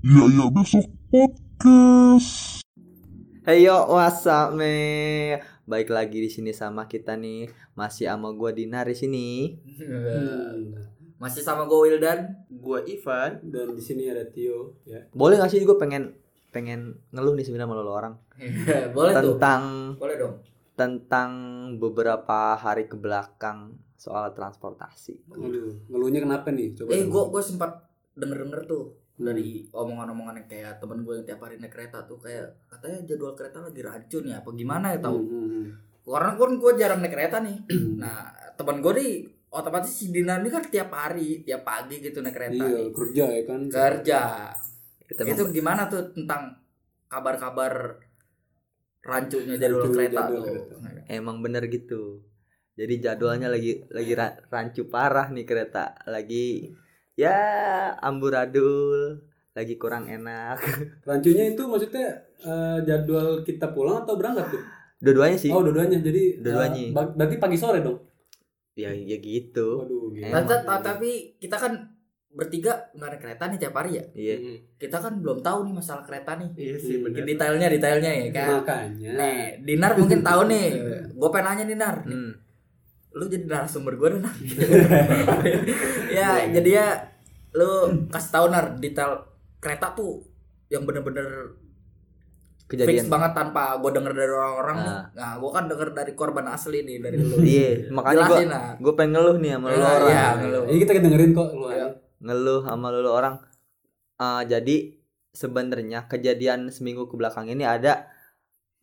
Iya iya besok podcast. Hey yo, what's up, me? Baik lagi di sini sama kita nih. Masih sama gua Dinar di sini. Masih sama gue Wildan. Gua Ivan. dan di sini ada Tio ya Boleh gak sih gue pengen pengen ngeluh nih sebenarnya sama lo orang Boleh tuh. tentang Boleh dong. tentang beberapa hari ke belakang soal transportasi. Aduh, ngeluhnya kenapa nih coba Eh, gue gue sempat denger denger tuh dari omongan-omongan yang kayak temen gue yang tiap hari naik kereta tuh kayak katanya jadwal kereta lagi racun ya apa gimana ya Hmm, tahu hmm, hmm. karena kan gue jarang naik kereta nih nah temen gue nih otomatis si Dinar ini kan tiap hari tiap pagi gitu naik kereta iya nih kerja ya kan kerja Kita itu memang- gimana tuh tentang kabar-kabar rancunya jadwal Rancu kereta jadwal tuh kereta. emang bener gitu. Jadi jadwalnya lagi lagi ra- rancu parah nih kereta. Lagi ya amburadul, lagi kurang enak. rancunya itu maksudnya eh, jadwal kita pulang atau berangkat tuh Dua-duanya sih. oh dua-duanya jadi Dua-duanya. ba- berarti pagi sore dong Ya ya gitu. waduh gitu. Tapi- tapi kita kan bertiga nggak naik kereta nih tiap hari ya Iya. kita kan belum tahu nih masalah kereta nih Iya sih Hmm. benar. detailnya detailnya ya kan makanya nih Dinar mungkin tahu nih gue pengen nanya nih Nar Nih, Hmm. Lu jadi narasumber gue nih Nar ya jadi ya lu kasih tahu Nar detail kereta tuh yang bener-bener fix Kejadian. banget tanpa gue denger dari orang-orang Ah. nah gue kan denger dari korban asli nih dari lu Iya, makanya gua jelasin Nar gue pengen ngeluh nih sama lu orang. iya, ngeluh. ini kita dengerin kok lu Iya. aja Ngeluh sama lu orang. Ah, jadi sebenarnya kejadian seminggu ke belakang ini ada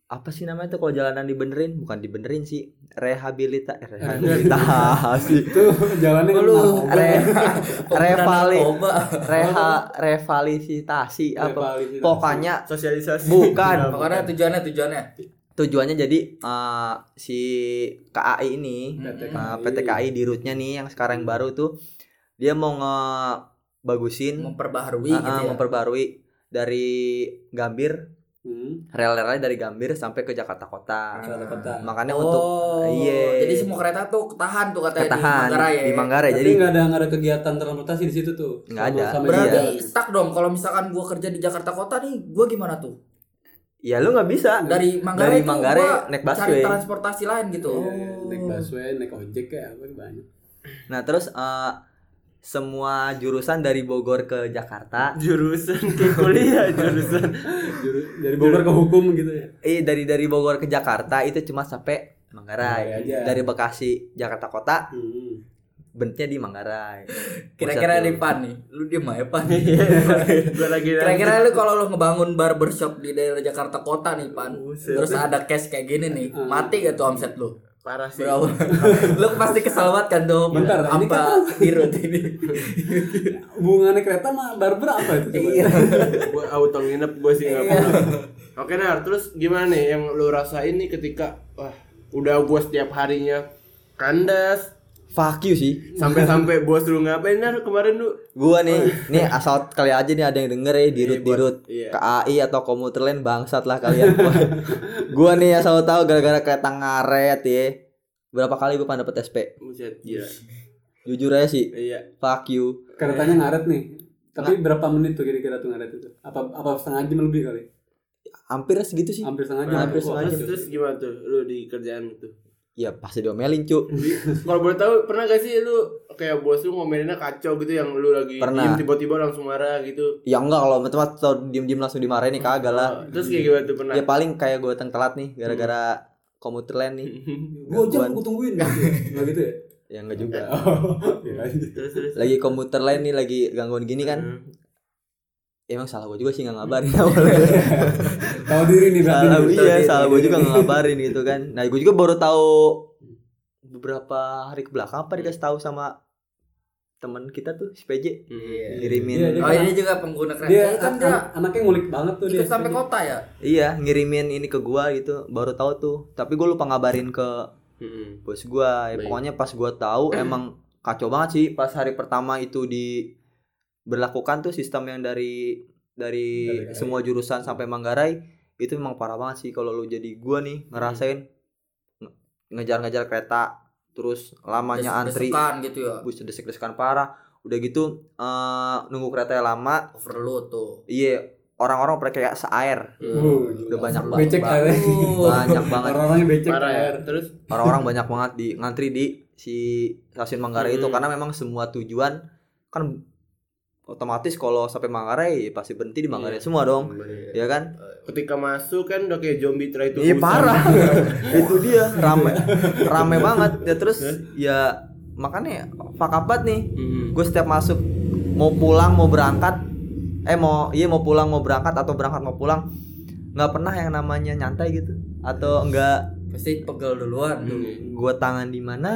apa sih namanya tuh kalau jalanan dibenerin? Bukan dibenerin sih, rehabilita eh, rehabilitasi. itu jalannya kan lu. Re- revali-. Reha revalitasi apa? Pokoknya Sosialisasi. bukan. pokoknya tujuannya tujuannya Tujuannya jadi eh, si KAI ini PT eh, KAI. PT KAI di route-nya nih yang sekarang Hmm. baru tuh dia mau ngebagusin memperbaharui Ah, gitu ya memperbarui dari Gambir Hmm, rel-relnya dari Gambir sampai ke Jakarta Kota. kota-kota. Makanya oh, untuk iya. Jadi semua kereta tuh ketahan tuh katanya ketahan di Manggarai ya. di Manggarai. Tapi Jadi nggak ada nggak ada kegiatan transportasi di situ tuh. Nggak Sama- ada. Berarti jalan. stuck dong kalau misalkan gua kerja di Jakarta Kota nih, gua gimana tuh? ya lu nggak bisa. Dari Manggarai Dari tuh Manggarai gua naik cari busway. transportasi lain gitu. Iya, Oh. naik busway, naik ojek ya, apa banyak. Nah, terus eh, semua jurusan dari Bogor ke Jakarta, Jurusan ke kuliah jurusan. Juru, dari Bogor ke hukum gitu ya. eh dari dari Bogor ke Jakarta itu cuma sampai Manggarai. Aja. Dari Bekasi Jakarta Kota Hmm. berhentinya di Manggarai. Kira-kira di. Pan nih, lu diem aja Pan. Gua lagi Kira-kira lu kalau lu ngebangun barbershop di daerah Jakarta Kota nih Pan, Buset. terus ada cash kayak gini nih, Hmm. mati gak tuh omset lu? Parah sih. Berapa? lu pasti kesel banget kan tuh Bentar, ini apa di route ini. Hubungannya kereta sama barber apa itu coba? Iya. gua auto nginep gua sih nggak Iya. pernah. Oke Nar, terus gimana nih yang lu rasain nih ketika wah udah gua setiap harinya kandas Fuck you sih. sampai-sampai bos lu ngapain Nar kemarin lu? Gua nih, nih asal kali aja nih ada yang denger ya di root di iya. KAI atau komuter lain bangsat lah kalian. Gua, gua nih asal tahu gara-gara kereta ngaret ya. Berapa kali gua pernah dapet SP? Buset, gila. Jujur aja sih. Iya. Fuck you. Keretanya ngaret nih. Tapi berapa menit tuh kira-kira tuh ngaret itu? Apa apa setengah jam lebih kali? Hampir segitu sih. Hampir setengah jam. Hampir setengah Terus, terus gimana tuh lu di kerjaan itu? Ya pasti diomelin, Cuk. Kalau boleh tahu pernah gak sih lu kayak bos lu ngomelinnya kacau gitu yang lu lagi Pernah. diem tiba-tiba langsung marah gitu? Ya enggak kalau tempat atau diem-diem langsung dimarahin nih kagak lah. Oh, terus kayak gimana tuh pernah? Ya paling kayak gue datang telat nih gara-gara komuter lain nih. Dua jam aku tungguin. Enggak gitu ya? Ya enggak juga. Oh, iya lanjut. terus terus. Lagi komuter lain nih lagi gangguan gini kan. Emang salah gue juga sih nggak ngabarin awalnya. Tahu diri nih berarti. salah iya salah gue juga nggak ngabarin gitu kan nah gue juga baru tahu beberapa hari ke belakang apa dikasih tahu sama teman kita tuh si PJ Hmm. ngirimin Iya, dia Oh ini juga pengguna kereta. Dia kan an- dia an- anaknya ngulik banget tuh dia. sampai kota ya. iya ngirimin ini ke gua gitu baru tahu tuh tapi gue lupa ngabarin ke Hmm. bos gua ya, Baik. pokoknya pas gua tahu emang kacau banget sih pas hari pertama itu di berlakukan tuh sistem yang dari dari Dari semua jurusan sampai Manggarai itu memang parah banget sih kalau lu jadi gua nih ngerasain nge- ngejar-ngejar kereta terus lamanya antri Des-desekan gitu ya? Bus desek-desekan parah. Udah gitu eh nunggu kereta lama overload tuh. Iya orang-orang pada kayak seair. Uh, udah banyak banget becek air. banyak banget. Orang-orangnya becek Parah ya. air. Terus orang-orang banyak banget di ngantri di si stasiun Manggarai itu Hmm. karena memang semua tujuan kan otomatis kalau sampai Manggarai ya pasti berhenti di Manggarai semua dong. Ya kan? Ketika masuk kan udah kayak zombie try itu Iya parah. itu dia rame. Rame banget. Ya terus ya makanya fakabat nih. Hmm. Gue setiap masuk mau pulang mau berangkat eh mau iya mau pulang mau berangkat atau berangkat mau pulang nggak pernah yang namanya nyantai gitu. Atau enggak pasti pegel duluan tuh. Gue tangan di mana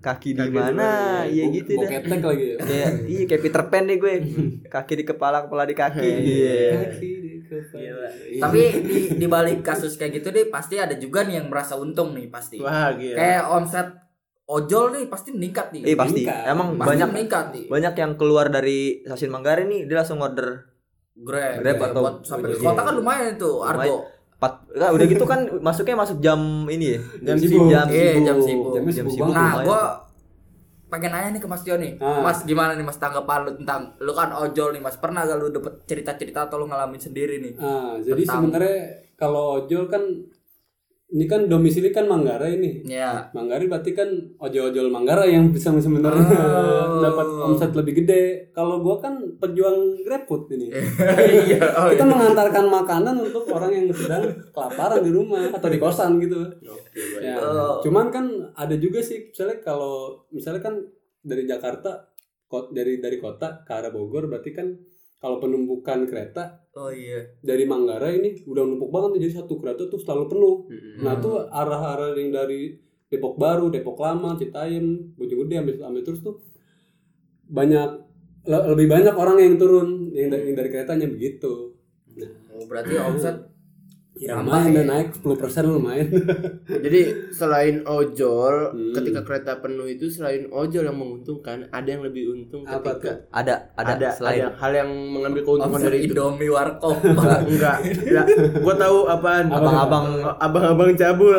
kaki di Kaki di mana mana, iya gitu Mau dah. ketek lagi ya. kayak iya kayak Peter Pan deh gue. Kaki di kepala kepala di kaki. Iya. Kaki di kepala. tapi di di balik kasus kayak gitu deh pasti ada juga nih yang merasa untung nih pasti. Wah gila. kayak omset ojol nih pasti meningkat nih. Iya pasti. Meningkat. emang pasti banyak meningkat nih. banyak yang keluar dari stasiun Manggarai nih dia langsung order grab, Grab atau buat sampai ke kota kan lumayan itu argo empat nah, udah gitu kan masuknya masuk jam ini ya Jam sibuk. jam Iya, sibuk jam sibuk. Jamnya jam sibuk sibuk banget. nah gua pengen nanya nih ke Mas Tio nih Ah. Mas gimana nih Mas tanggapan lu tentang lu kan ojol nih Mas pernah gak lu dapet cerita-cerita atau lu ngalamin sendiri nih Ah, jadi Tentang- sebenarnya kalau ojol kan ini kan domisili kan Manggarai nih. ya Manggarai berarti kan ojol-ojol Manggarai yang bisa sebenarnya Oh. dapat omset lebih gede. Kalau gua kan pejuang GrabFood ini. iya oh, Kita iya. mengantarkan makanan untuk orang yang sedang kelaparan di rumah atau di kosan gitu. Ya. Oh. Cuman kan ada juga sih misalnya kalau misalnya kan dari Jakarta dari dari kota ke arah Bogor berarti kan kalau penumpukan kereta oh iya dari Manggarai ini udah numpuk banget jadi satu kereta tuh selalu penuh. Hmm. Nah tuh arah-arah yang dari Depok Baru, Depok Lama, Citayam, Bojonggede ambil ambil terus tuh banyak le- lebih banyak orang yang turun yang dari, yang dari keretanya begitu. oh, berarti omset Ya lumayan ya. udah naik 10% lumayan. Jadi selain ojol, Hmm. ketika kereta penuh itu selain ojol yang menguntungkan, ada yang lebih untung Apa ketika ada ada, ada, selain ada hal yang mengambil keuntungan dari itu. Indomie Warkop Enggak, enggak. enggak. Gua tahu apaan. abang-abang abang-abang cabul.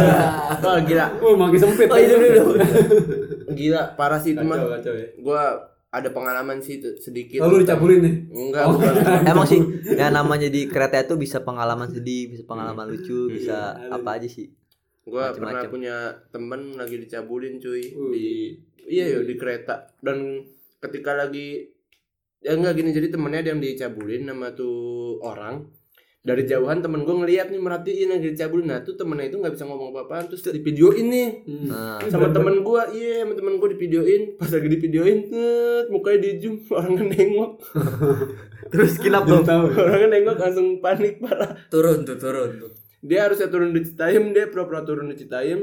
Wah, gila. Oh makin sempit. Oh, itu dulu. Gila, parah sih itu mah. Ya. Gua ada pengalaman sih itu sedikit. Lalu dicabulin nih. Enggak, Oh. emang sih yang namanya di kereta itu bisa pengalaman sedih bisa pengalaman lucu bisa Ada. apa aja sih Gua pernah Macem-macem. punya temen lagi dicabulin cuy Uh. di iya yo di kereta dan ketika lagi ya enggak gini jadi temennya ada yang dicabulin sama tuh orang dari jauhan temen gue ngeliat nih merhatiin lagi dicabulin nah tuh temennya itu nggak bisa ngomong apa-apaan terus di videoin nih. Hmm. nah, sama temen gue iya sama temen gue di videoin pas lagi di videoin tet, mukanya di zoom orangnya nengok. Terus kinap Belum dong. orangnya nengok langsung panik parah. Turun tuh turun tuh. Dia harusnya turun di Citayam dia pura-pura turun di Citayam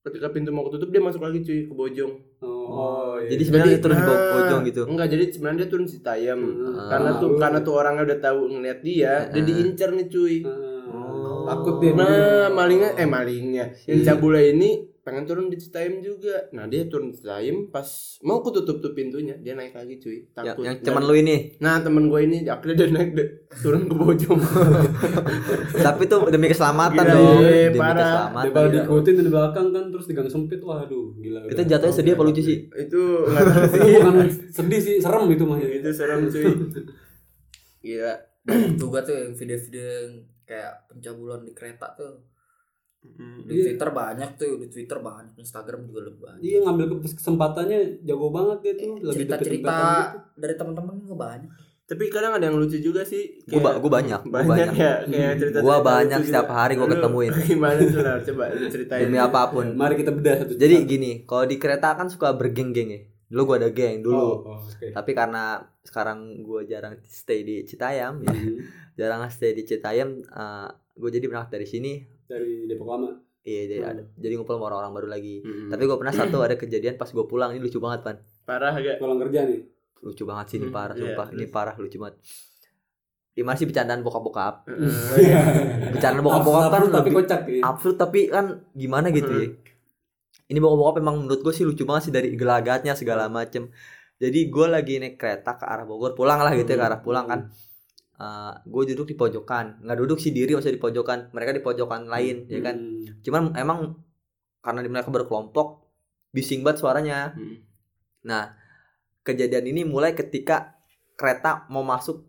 ketika pintu mau ketutup dia masuk lagi cuy ke Bojong Oh, iya. jadi sebenarnya dia turun di ah, pojong gitu enggak jadi sebenarnya dia turun di Citayam Hmm. karena tuh Ah. karena tuh orangnya udah tahu ngeliat dia dia Ah. diincar nih cuy Ah, takut dia. nah malingnya eh malingnya yang cabula ini pengen turun di Citayam juga. Nah dia turun di Citayam pas mau ketutup tuh pintunya dia naik lagi cuy. Yang, takut. yang cuman lu ini? Nah temen gue ini akhirnya dia naik deh, turun ke Bojong. Tapi tuh demi keselamatan Gila, dong. iya, demi parah. keselamatan Dia kalau Gila. diikutin dari belakang kan terus di gang sempit waduh gila. itu jatuhnya sedih apa lucu sih? Itu nggak tahu. Sih Bukan sedih sih, serem itu mah. itu serem cuy. Gila. Juga tuh yang video-video kayak pencabulan di kereta tuh di Iya. Twitter banyak tuh di Twitter banyak Instagram juga lebih banyak Iya ngambil ke- kesempatannya jago banget dia tuh. Lagi cerita-cerita dapet-dapetan gitu. dari teman-teman juga banyak tapi kadang ada yang lucu juga sih Gua ba- gua banyak, gua banyak, banyak. ya kayak cerita Gua banyak setiap hari gua ketemuin. gimana tuh coba ceritain demi apa pun Mari kita bedah satu. jadi gini kalau di kereta kan suka bergeng-geng ya dulu gua ada geng dulu Oh, oh, oke. tapi karena sekarang gua jarang stay di Citayam ya, Hmm. jarang stay di Citayam gue jadi berangkat dari sini Dari Depok Lama. iya jadi Hmm. ada jadi ngumpul sama orang-orang baru lagi Mm-mm. tapi gue pernah satu ada kejadian pas gue pulang ini lucu banget pan parah gak Pulang kerja nih. lucu banget sih ini Hmm, parah iya, sumpah ini terus? parah lucu banget Gimana sih bercandaan bokap-bokap Heeh. Bercandaan bokap-bokap kan Absurd tapi kocak ya. absurd tapi kan gimana gitu ya ini bokap-bokap emang menurut gue sih lucu banget sih dari gelagatnya segala macem jadi gue lagi naik kereta ke arah Bogor pulang lah gitu ya ke arah pulang kan gue duduk di pojokan nggak duduk sih diri maksudnya di pojokan mereka di pojokan lain ya kan Hmm. cuman emang karena mereka berkelompok bising banget suaranya Hmm. nah kejadian ini mulai ketika kereta mau masuk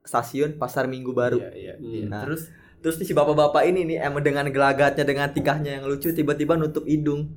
stasiun pasar minggu baru Iya, iya, Hmm. iya. Nah. Terus terus nih si bapak-bapak ini nih emang dengan gelagatnya dengan tikahnya yang lucu tiba-tiba nutup hidung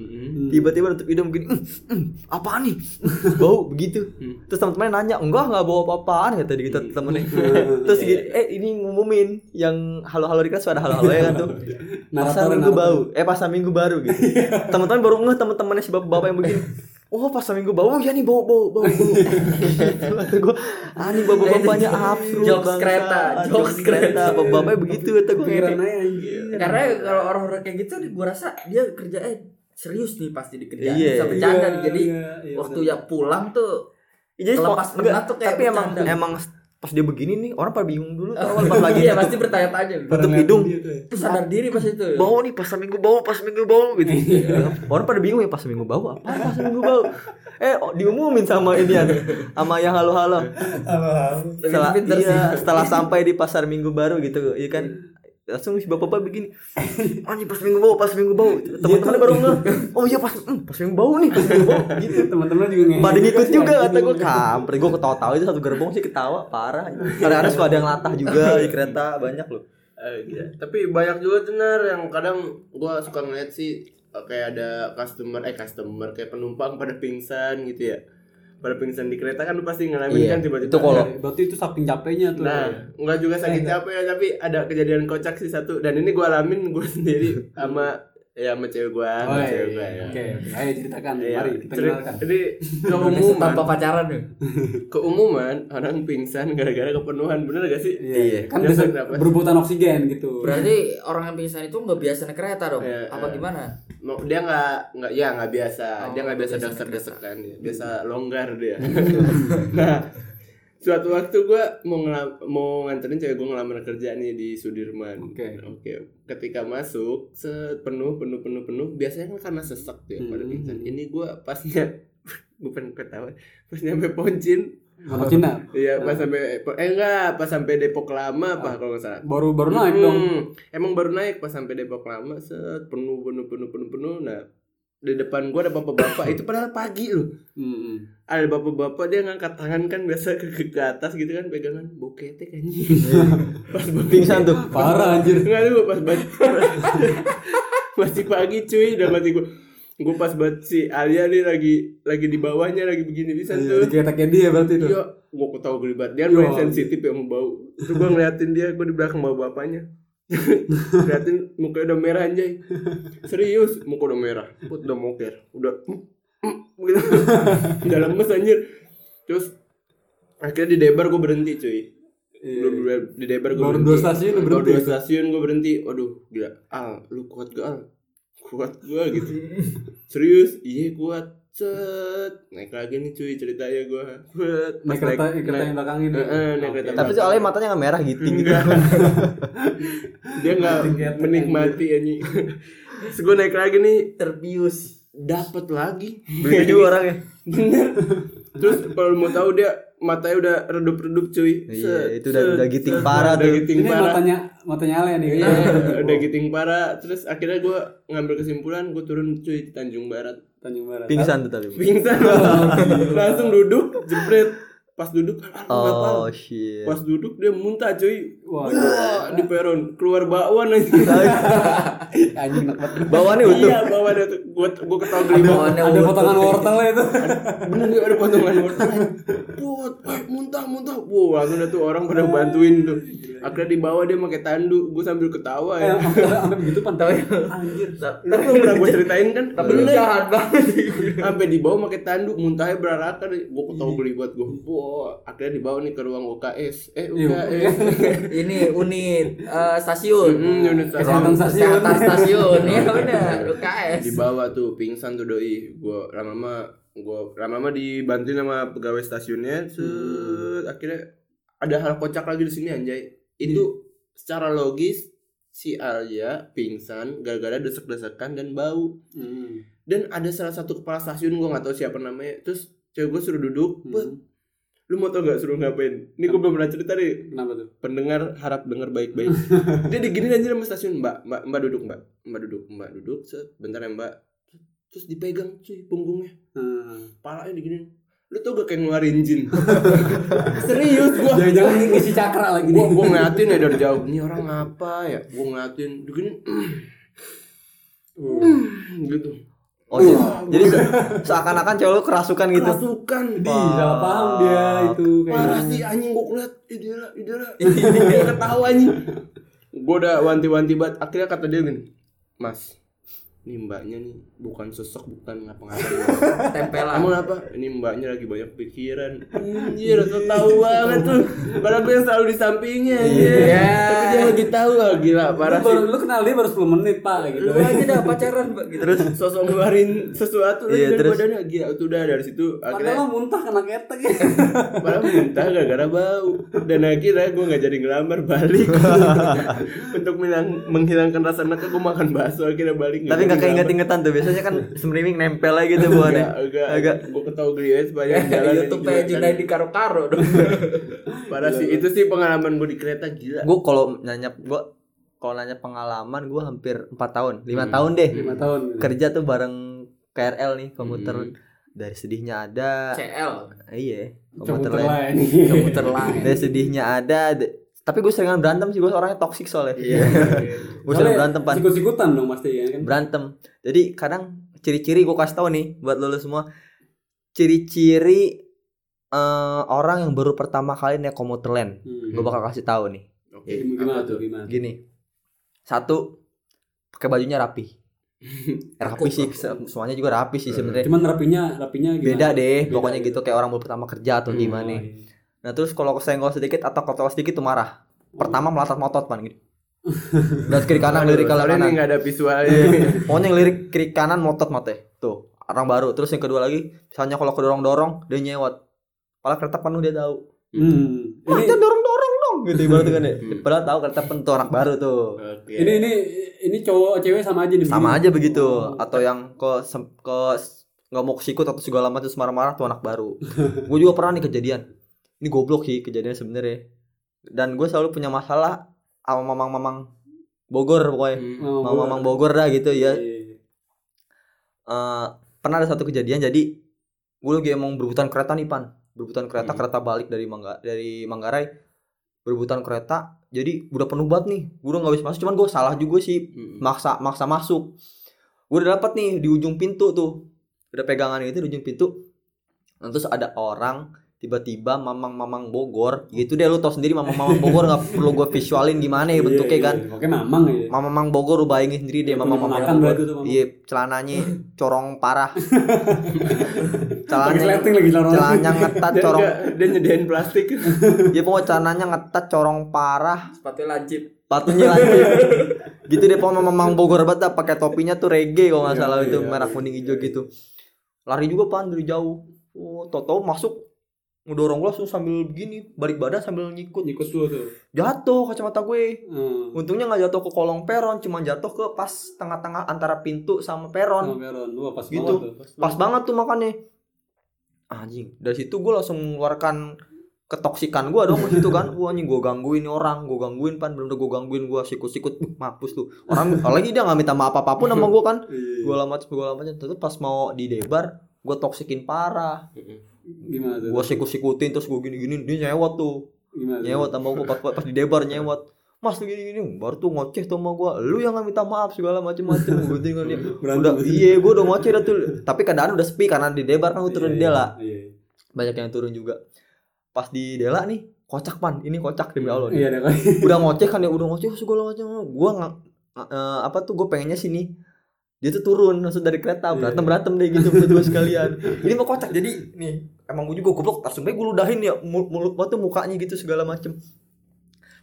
Mm-mm. tiba-tiba nutup hidung begini "Mm, mm, apaan nih bau begitu Hmm. terus teman-temannya nanya enggak nggak bau apa-apaan kata gitu Hmm. temennya terus gini, eh ini ngumumin yang halo-halo di kelas ada halo-halo ya kan tuh pasar minggu baru eh pasar minggu baru gitu teman-teman baru ngeh teman-temannya si bapak-bapak yang begini Oh pasar minggu bau, oh, ya nih bau bau bau bau. Gitu. Kata gue, ah nih bapak-bapaknya absurd Jokes bangsa. kereta, jokes jokes kereta, bapak-bapaknya begitu kata gue. Pikiran aja anjir. Karena kalau orang-orang kayak gitu gue rasa dia kerjain serius nih pasti dikerjain Iya. bisa bercanda nih. jadi Iya, iya, waktu benar. ya pulang tuh Jadi Kelepas enggak, penat tuh kayak tapi emang bercanda. emang pas dia begini nih orang pada bingung dulu tau pas lagi iya nutup- pasti bertanya-tanya Tutup Orang hidung. tuh ya. terus sadar diri pas itu bau nih pas minggu bau pas minggu bau gitu orang pada bingung ya pas minggu bau apa pas minggu bau eh oh, diumumin sama ini sama yang halo-halo setelah iya setelah sampai di pasar minggu baru gitu iya kan langsung si bapak-bapak begini anjing pas minggu bau pas minggu bau teman-teman baru nggak oh iya pas hmm, pas minggu bau nih pas minggu bau gitu Teman-teman juga ngehe. pada ngikut sih, juga anjing. kata gue kampret gue ketawa-tawa itu satu gerbong sih ketawa parah kadang-kadang suka ada yang latah juga di kereta banyak loh Eh, iya. Tapi banyak juga tenar yang kadang gua suka ngeliat sih eh, kayak ada customer eh customer kayak penumpang pada pingsan gitu ya. Pada pingsan di kereta kan lu pasti ngalamin Iya, kan tiba-tiba. itu kalau- Berarti itu saking capeknya tuh. Nah, enggak juga sakit capek ya, tapi ada kejadian kocak sih satu dan ini gua alamin gua sendiri sama ya sama cewek gua, Oh, sama iya, cewek iya. gua ya. Oke, oke. Ayo ceritakan. Iya, Mari kita ceri- kenalkan. Ini tanpa keumuman, pacaran nih keumuman orang pingsan gara-gara kepenuhan, bener gak sih? Iya, kan Dia bisa berebutan oksigen gitu. berarti orang yang pingsan itu nggak biasa naik kereta dong Iya, apa iya. gimana dia nggak nggak ya nggak biasa Oh, dia nggak biasa nggak biasa dasar naik desekan dia biasa longgar dia nah suatu waktu gue mau ngelam- mau nganterin cewek gue ngelamar kerja nih di Sudirman Oke. oke ketika masuk set penuh penuh penuh penuh biasanya kan karena sesak tuh ya pada Hmm. pingsan ini gue pasnya gue pengen ketawa pas nyampe Poncin Sama Cina. iya pas sampai eh enggak pas sampai Depok Lama apa kalau nggak salah Baru baru naik dong. Hmm, Emang baru naik pas sampai Depok lama set penuh penuh penuh penuh penuh. Nah di depan gua ada bapak-bapak itu padahal pagi loh. Hmm. Ada bapak-bapak dia ngangkat tangan kan biasa ke, ke, ke atas gitu kan pegangan bokete kan. pas pingsan tuh Parah anjir. Enggak lu pas banget. masih pagi cuy udah mati gua. Gua pas banget si Alia nih lagi lagi di bawahnya lagi begini bisa tuh. Iya, kayak dia berarti itu. Iya, gua ketawa gelibat. Dia main sensitif yang bau. Terus gua ngeliatin dia, gua di belakang bawa bapaknya. Ngeliatin mukanya udah merah anjay. Serius, muka udah merah. Put udah moker. Udah gitu. udah lemes anjir. Terus akhirnya di Debar gua berhenti cuy. Iya. Belum di Debar gua Baru berhenti. dua stasiun lu Baru berhenti. dua stasiun gua berhenti. Waduh, gila. Al, lu kuat gak Al? Kuat gua gitu. Serius? Iya kuat. Set. Naik lagi nih cuy ceritanya. Pas Naik kereta, naik- kereta yang belakang ini. Heeh, naik kereta tapi soalnya matanya nggak merah gitu gitu dia nggak menikmati anjing. Terus gue naik lagi nih, terbius dapat lagi. begitu juga orangnya Bener. Terus kalau mau tahu dia matanya udah redup-redup cuy. Iya, itu udah- udah giting parah udah tuh. giting Ini parah. matanya matanya Ale nih. Iya, udah giting parah. Terus akhirnya gue ngambil kesimpulan gue turun cuy di Tanjung Barat. Tanjung Barat. pingsan tuh tadi Pingsan. Langsung duduk, jepret. Pas duduk, "Ah, lu ngapa?" oh shit Pas duduk dia muntah cuy. Wah, Wah, di peron keluar bakwan aja. anjing enak banget. bawaannya utuh Iya, bawa ada tuh. Gua gua ketawa. Bawaannya Ada potongan wortel itu. Bener gak ada potongan wortel. Put, eh, muntah, muntah. Wow, langsung ada tuh orang pada bantuin tuh. Akhirnya dibawa dia pakai tanduk. Gue sambil ketawa Eh, ya. sampai begitu pantai. Anjir. Tapi pernah gue ceritain kan. tapi lu jahat banget Sampai dibawa pakai tanduk, muntahnya berarakan. Gue ketawa geli buat gue. Wow, akhirnya dibawa nih ke ruang UKS. Eh, UKS. Ini unit eh, stasiun. Hmm, unit Kesehatan stasiun. stasiun. kesehatan stasiun. Ya benar UKS. Dibawa tuh pingsan tuh doi. Gue lama-lama gue lama-lama dibantuin sama pegawai stasiunnya. Set akhirnya ada hal kocak lagi di sini anjay. Itu secara logis si Alia pingsan gara-gara desek-desekan dan bau. Hmm. dan ada salah satu kepala stasiun gue nggak tahu siapa namanya. Terus cewek gue suruh duduk Hmm. "Bud, lu mau tau gak suruh ngapain? Ini gue belum pernah cerita nih Kenapa tuh? pendengar harap dengar baik-baik. Dia digini aja sama stasiun. Mbak mbak mbak duduk mbak. Mbak duduk mbak duduk set. Bentar ya mbak. Terus dipegang cuy punggungnya. Hmm. palanya diginin lu tau gak kayak ngeluarin jin? Serius gua. Jangan-jangan ngisi cakra lagi gua nih. gua ngeliatin ya dari jauh. Ini orang apa ya? Gua ngeliatin diginin gitu Oh, jadi, jadi se- seakan-akan cewek lu kerasukan gitu. kerasukan. Di salah paham dia itu parah kayaknya. sih anjing. Gua ngeliat idela idela dia ketawa anjing. Gua udah wanti-wanti banget. Akhirnya kata dia gini mas ini mbaknya nih bukan sosok bukan ngapa-ngapain tempelan Emang apa? Ini mbaknya lagi banyak pikiran. Anjir, tuh tahu banget tuh. Padahal gue yang selalu di sampingnya. Iya. Tapi dia lagi tahu ah, gila Lu, parah baru, sih. lu kenal dia baru 10 menit pak gitu. lu aja dah pacaran Pak, gitu. Terus sosok ngeluarin sesuatu lagi Iya, dari terus? badannya gila tuh udah dari situ Padahal akhirnya lu muntah kena ketek ya. padahal muntah gara-gara bau dan akhirnya gue nggak jadi ngelamar balik untuk menghilangkan, menghilangkan rasa nakal gue makan bakso akhirnya balik Tapi nggak keinget-ingetan tuh. Biasanya kan semriming nempel aja gitu buahnya. agak Agak. gue ketawa geli aja sepanjang jalan YouTube nya Junaid di karo-karo dong parah sih itu sih pengalaman gue di kereta gila Gue kalau nanya gue kalau nanya pengalaman gue hampir 4 tahun, lima tahun deh. 5 tahun. Kerja tuh bareng KRL nih komuter Hmm. dari sedihnya ada. CL Iya, Komuter lain. komuter lain Dari sedihnya ada. Tapi gue seringan berantem sih gue orangnya toksik soalnya. Iya. gue sering berantem pan. Sikut-sikutan dong pasti ya kan. berantem. Jadi kadang ciri-ciri gue kasih tahu nih buat lo semua. Ciri-ciri eh, orang yang baru pertama kali naik komuter lain. Hmm. Gue bakal kasih tahu nih. Oke. Gimana apa tuh? Gimana? Gini. Satu pakai bajunya rapi. rapi sih se- semuanya juga rapi sih sebenarnya. Cuman rapinya rapinya gimana? Beda deh, Beda, pokoknya ya. gitu kayak orang baru pertama kerja atau Hmm, gimana. oh, iya. Nah, terus kalau kesenggol sedikit atau kotor sedikit tuh marah. Pertama melotot motot pan gitu. Dan kiri kanan lirik kanan. Ini kanan. nggak ada visualnya. Pokoknya yang lirik kiri kanan motot mate. Tuh, orang baru. Terus yang kedua lagi, misalnya kalau kedorong-dorong dia nyewot. Padahal kereta penuh dia tahu. Hmm. Wah, Ini jangan dorong-dorong dong gitu ibaratnya kan ya. Hmm. Padahal tahu kereta penuh tuh anak baru tuh. Oke. ini ini ini cowok cewek sama aja nih. Sama begini. aja begitu. Oh. Atau yang ke ke nggak mau kesikut atau segala macam terus marah-marah tuh anak baru. gue juga pernah nih kejadian. Ini goblok sih kejadian sebenarnya. Dan gue selalu punya masalah sama mamang-mamang Bogor pokoknya. Hmm. Oh, Mamang-mamang Bogor dah gitu ya. Iya. Eh, pernah ada satu kejadian jadi gue lagi emang berebutan kereta nih pan berebutan kereta Hmm. kereta balik dari Mangga dari Manggarai berebutan kereta jadi udah penuh banget nih gue udah nggak bisa masuk cuman gue salah juga sih Hmm. maksa maksa masuk gue udah dapat nih di ujung pintu tuh udah pegangan itu di ujung pintu Nah, terus ada orang tiba-tiba mamang-mamang Bogor gitu deh lu tau sendiri mamang-mamang Bogor nggak perlu gue visualin gimana ya bentuknya Iya, kan iya. Oke mamang ya. mamang Bogor lu bayangin sendiri deh mamang-mamang Bogor Mamang. iya celananya corong parah celananya celananya ngetat corong dia nyediain plastik. ya pokoknya celananya ngetat corong parah sepatu lancip Patunya lanjut. gitu deh pokoknya memang Bogor banget pakai topinya tuh reggae kalau nggak Iya, salah itu iya, merah iya, kuning hijau iya. gitu. Lari juga pan dari jauh. Oh, toto masuk ngedorong gue langsung sambil begini, balik badan sambil ngikut. Ikut dulu tuh. Jatuh kacamata gue. Hmm. Untungnya nggak jatuh ke kolong peron, cuma jatuh ke pas tengah-tengah antara pintu sama peron. Sama Peron. Wah, pas Gitu. banget tuh. Pas banget tuh makanya. Anjing, dari situ gue langsung mengeluarkan ketoksikan gue dong situ kan wah anjing gue gangguin orang gue gangguin pan bener gue gangguin gue sikut-sikut uh, mampus tuh orang apalagi dia nggak minta maaf apa pun sama gue kan gue lama gue lama terus pas mau didebar gue toksikin parah Gimana tuh? gue sikut-sikutin terus gue gini-gini dia nyewot tuh Gimana? tuh? nyewot sama gue pas, pas didebar nyewot mas lu gini gini baru tuh ngoceh tuh sama gue lu yang nggak minta maaf segala macem-macem gue tinggal dia udah iya gue udah ngoceh dah tuh tapi keadaan udah sepi karena didebar kan gue turun di dela Iya. iya. banyak yang turun juga pas di dela nih kocak pan ini kocak demi Allah nih. Iya, ada kali. udah ngoceh kan ya udah ngoceh segala macam gue nggak eh, apa tuh gue pengennya sini dia tuh turun langsung dari kereta Iya. berantem berantem deh gitu berdua sekalian. Ini mau kocak jadi nih emang gue juga goblok langsung gue ludahin ya mul- mulut gue tuh mukanya gitu segala macem.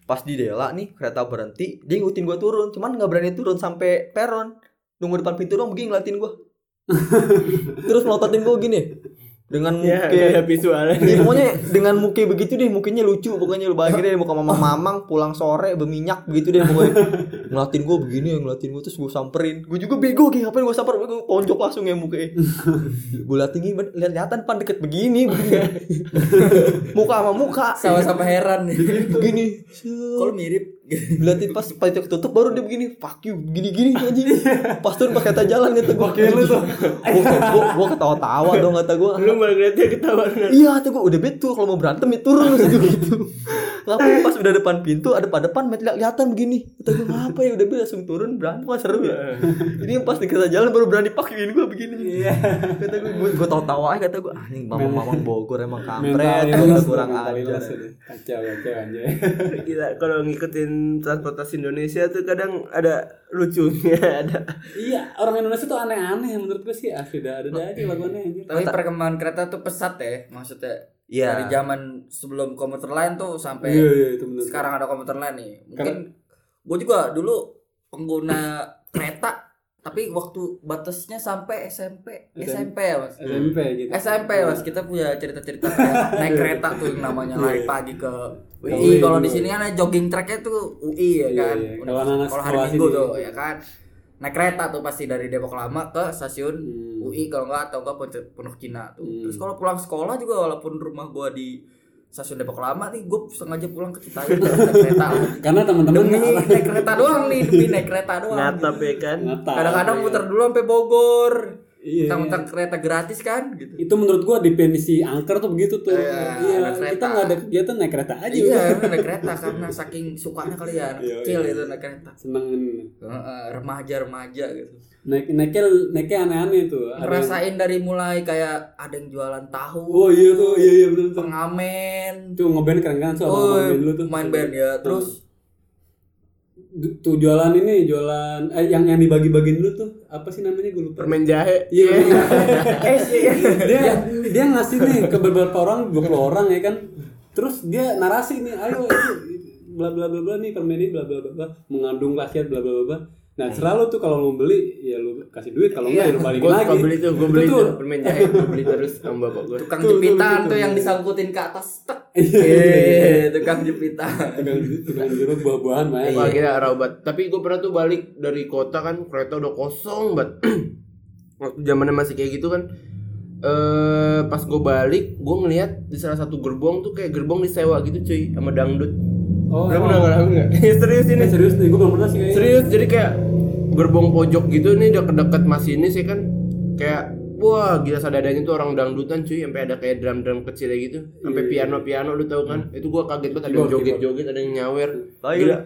Pas di dela nih kereta berhenti dia ngikutin gue turun cuman nggak berani turun sampai peron. Nunggu depan pintu dong begini ngeliatin gue terus melototin gue gini dengan Ya, muka ada visualnya. Iya pokoknya dengan muka begitu deh, mukanya lucu pokoknya. Lu bayangin deh muka mamang mamang pulang sore berminyak begitu deh pokoknya. ngeliatin gue begini yang ngeliatin gue terus gue samperin. Gue juga bego kayak ngapain gue samper gue tonjok langsung ya mukanya. Gue liatin gini lihat lihatan pan deket begini, begini. muka sama muka. Sama-sama heran. Nih begini kalau mirip liatin pas pas itu ketutup baru dia begini fuck you gini gini aja pas turun pas kata jalan kata gue lu tuh. gue gue ketawa tawa dong kata gue Lu malah ngeliatnya ketawa Iya, kata gue udah betul kalau mau berantem ya turun lu gitu gitu. Ngapain pas udah depan pintu ada depan depan met kelihatan begini. Kata gue apa ya udah be langsung turun berantem mah seru ya. Ini yang pas dikata jalan baru berani pakein gue begini. Iya. Kata gue gue, tawa aja kata gue anjing mamang mamang Bogor emang kampret kata kurang udah. Kacau kacau aja. Gila kalau ngikutin transportasi Indonesia tuh kadang ada lucunya ada Iya, orang Indonesia tuh aneh-aneh menurut gue sih. Asli dah ada aja laguannya anjir. tapi perkembangan kereta tuh pesat ya maksudnya Iya. dari zaman sebelum komuter lain tuh sampai Iya, iya itu benar. sekarang ada komuter lain nih mungkin gue juga dulu pengguna kereta tapi waktu batasnya sampai SMP SMP ya mas SMP gitu. SMP mas kita punya cerita-cerita kayak naik kereta tuh yang namanya lari pagi ke UI. UI kalau di sini kan ada jogging tracknya tuh UI ya Iya, kan? iya. Kalau anak-anak kalau hari sekolah minggu tuh ya kan? Naik kereta tuh pasti dari Depok Lama ke stasiun Hmm. UI kalau enggak atau enggak Pondok- Cina tuh. Hmm. terus kalau pulang sekolah juga walaupun rumah gua di stasiun Depok Lama nih gue sengaja pulang ke Citayam naik kereta. Karena teman-teman demi naik kereta doang nih demi naik kereta doang ngatap ya kan? Kadang-kadang muter dulu sampai Bogor Iya. kita muter kereta gratis kan gitu Itu menurut gua definisi angker tuh begitu tuh. Iya, Iya, kita nggak ada kegiatan naik kereta aja iya naik kereta karena saking sukanya kali ya anak Iya, kecil iya. itu naik kereta Seneng Heeh, remaja-remaja gitu naik naiknya naiknya aneh-aneh tuh. Ada yang- ngerasain dari mulai kayak ada yang jualan tahu Oh iya tuh, iya iya benar benar. pengamen Tuh ngeband keren kan tuh oh, abang band dulu tuh. main band ya terus Tuh jualan ini, jualan eh yang yang dibagi-bagiin dulu tuh. Apa sih namanya? Gue lupa. permen jahe. Iya. eh sih dia dia ngasih nih ke beberapa orang 20 orang ya kan. Terus dia narasi nih ayo bla bla bla bla nih permen ini bla bla bla bla. Mengandung khasiat bla bla bla bla. Nah selalu tuh kalau lu beli ya lu kasih duit. Kalau enggak ya lu balikin gue lagi. suka beli tuh gue beli tuh. permen jahe. Gue beli terus sama bapak gue tukang Tuh, tuh, jepitan tuh, tuh. tuh. yang disangkutin ke atas tek Iya. eh tukang jepitan tukang tukang jeruk buah-buahan mah ya. Wah gila rawbat. Tapi gue pernah tuh balik dari kota kan kereta udah kosong banget. Waktu zamannya masih kayak gitu kan. Eh pas gue balik, gue ngeliat di salah satu gerbong tuh kayak gerbong disewa gitu cuy sama dangdut. oh Lo pernah ngalamin nggak? Ya, serius ini. ini serius nih gue belum pernah sih kayaknya Serius jadi kayak gerbong pojok gitu nih deket-deket masinis ya kan. Kayak wah gila sadadanya tuh orang dangdutan cuy sampai ada kayak drum-drum kecil gitu sampai Iya, piano-piano lu tahu kan itu gua kaget banget ada yang joget-joget ada yang nyawer Oh, iya. gila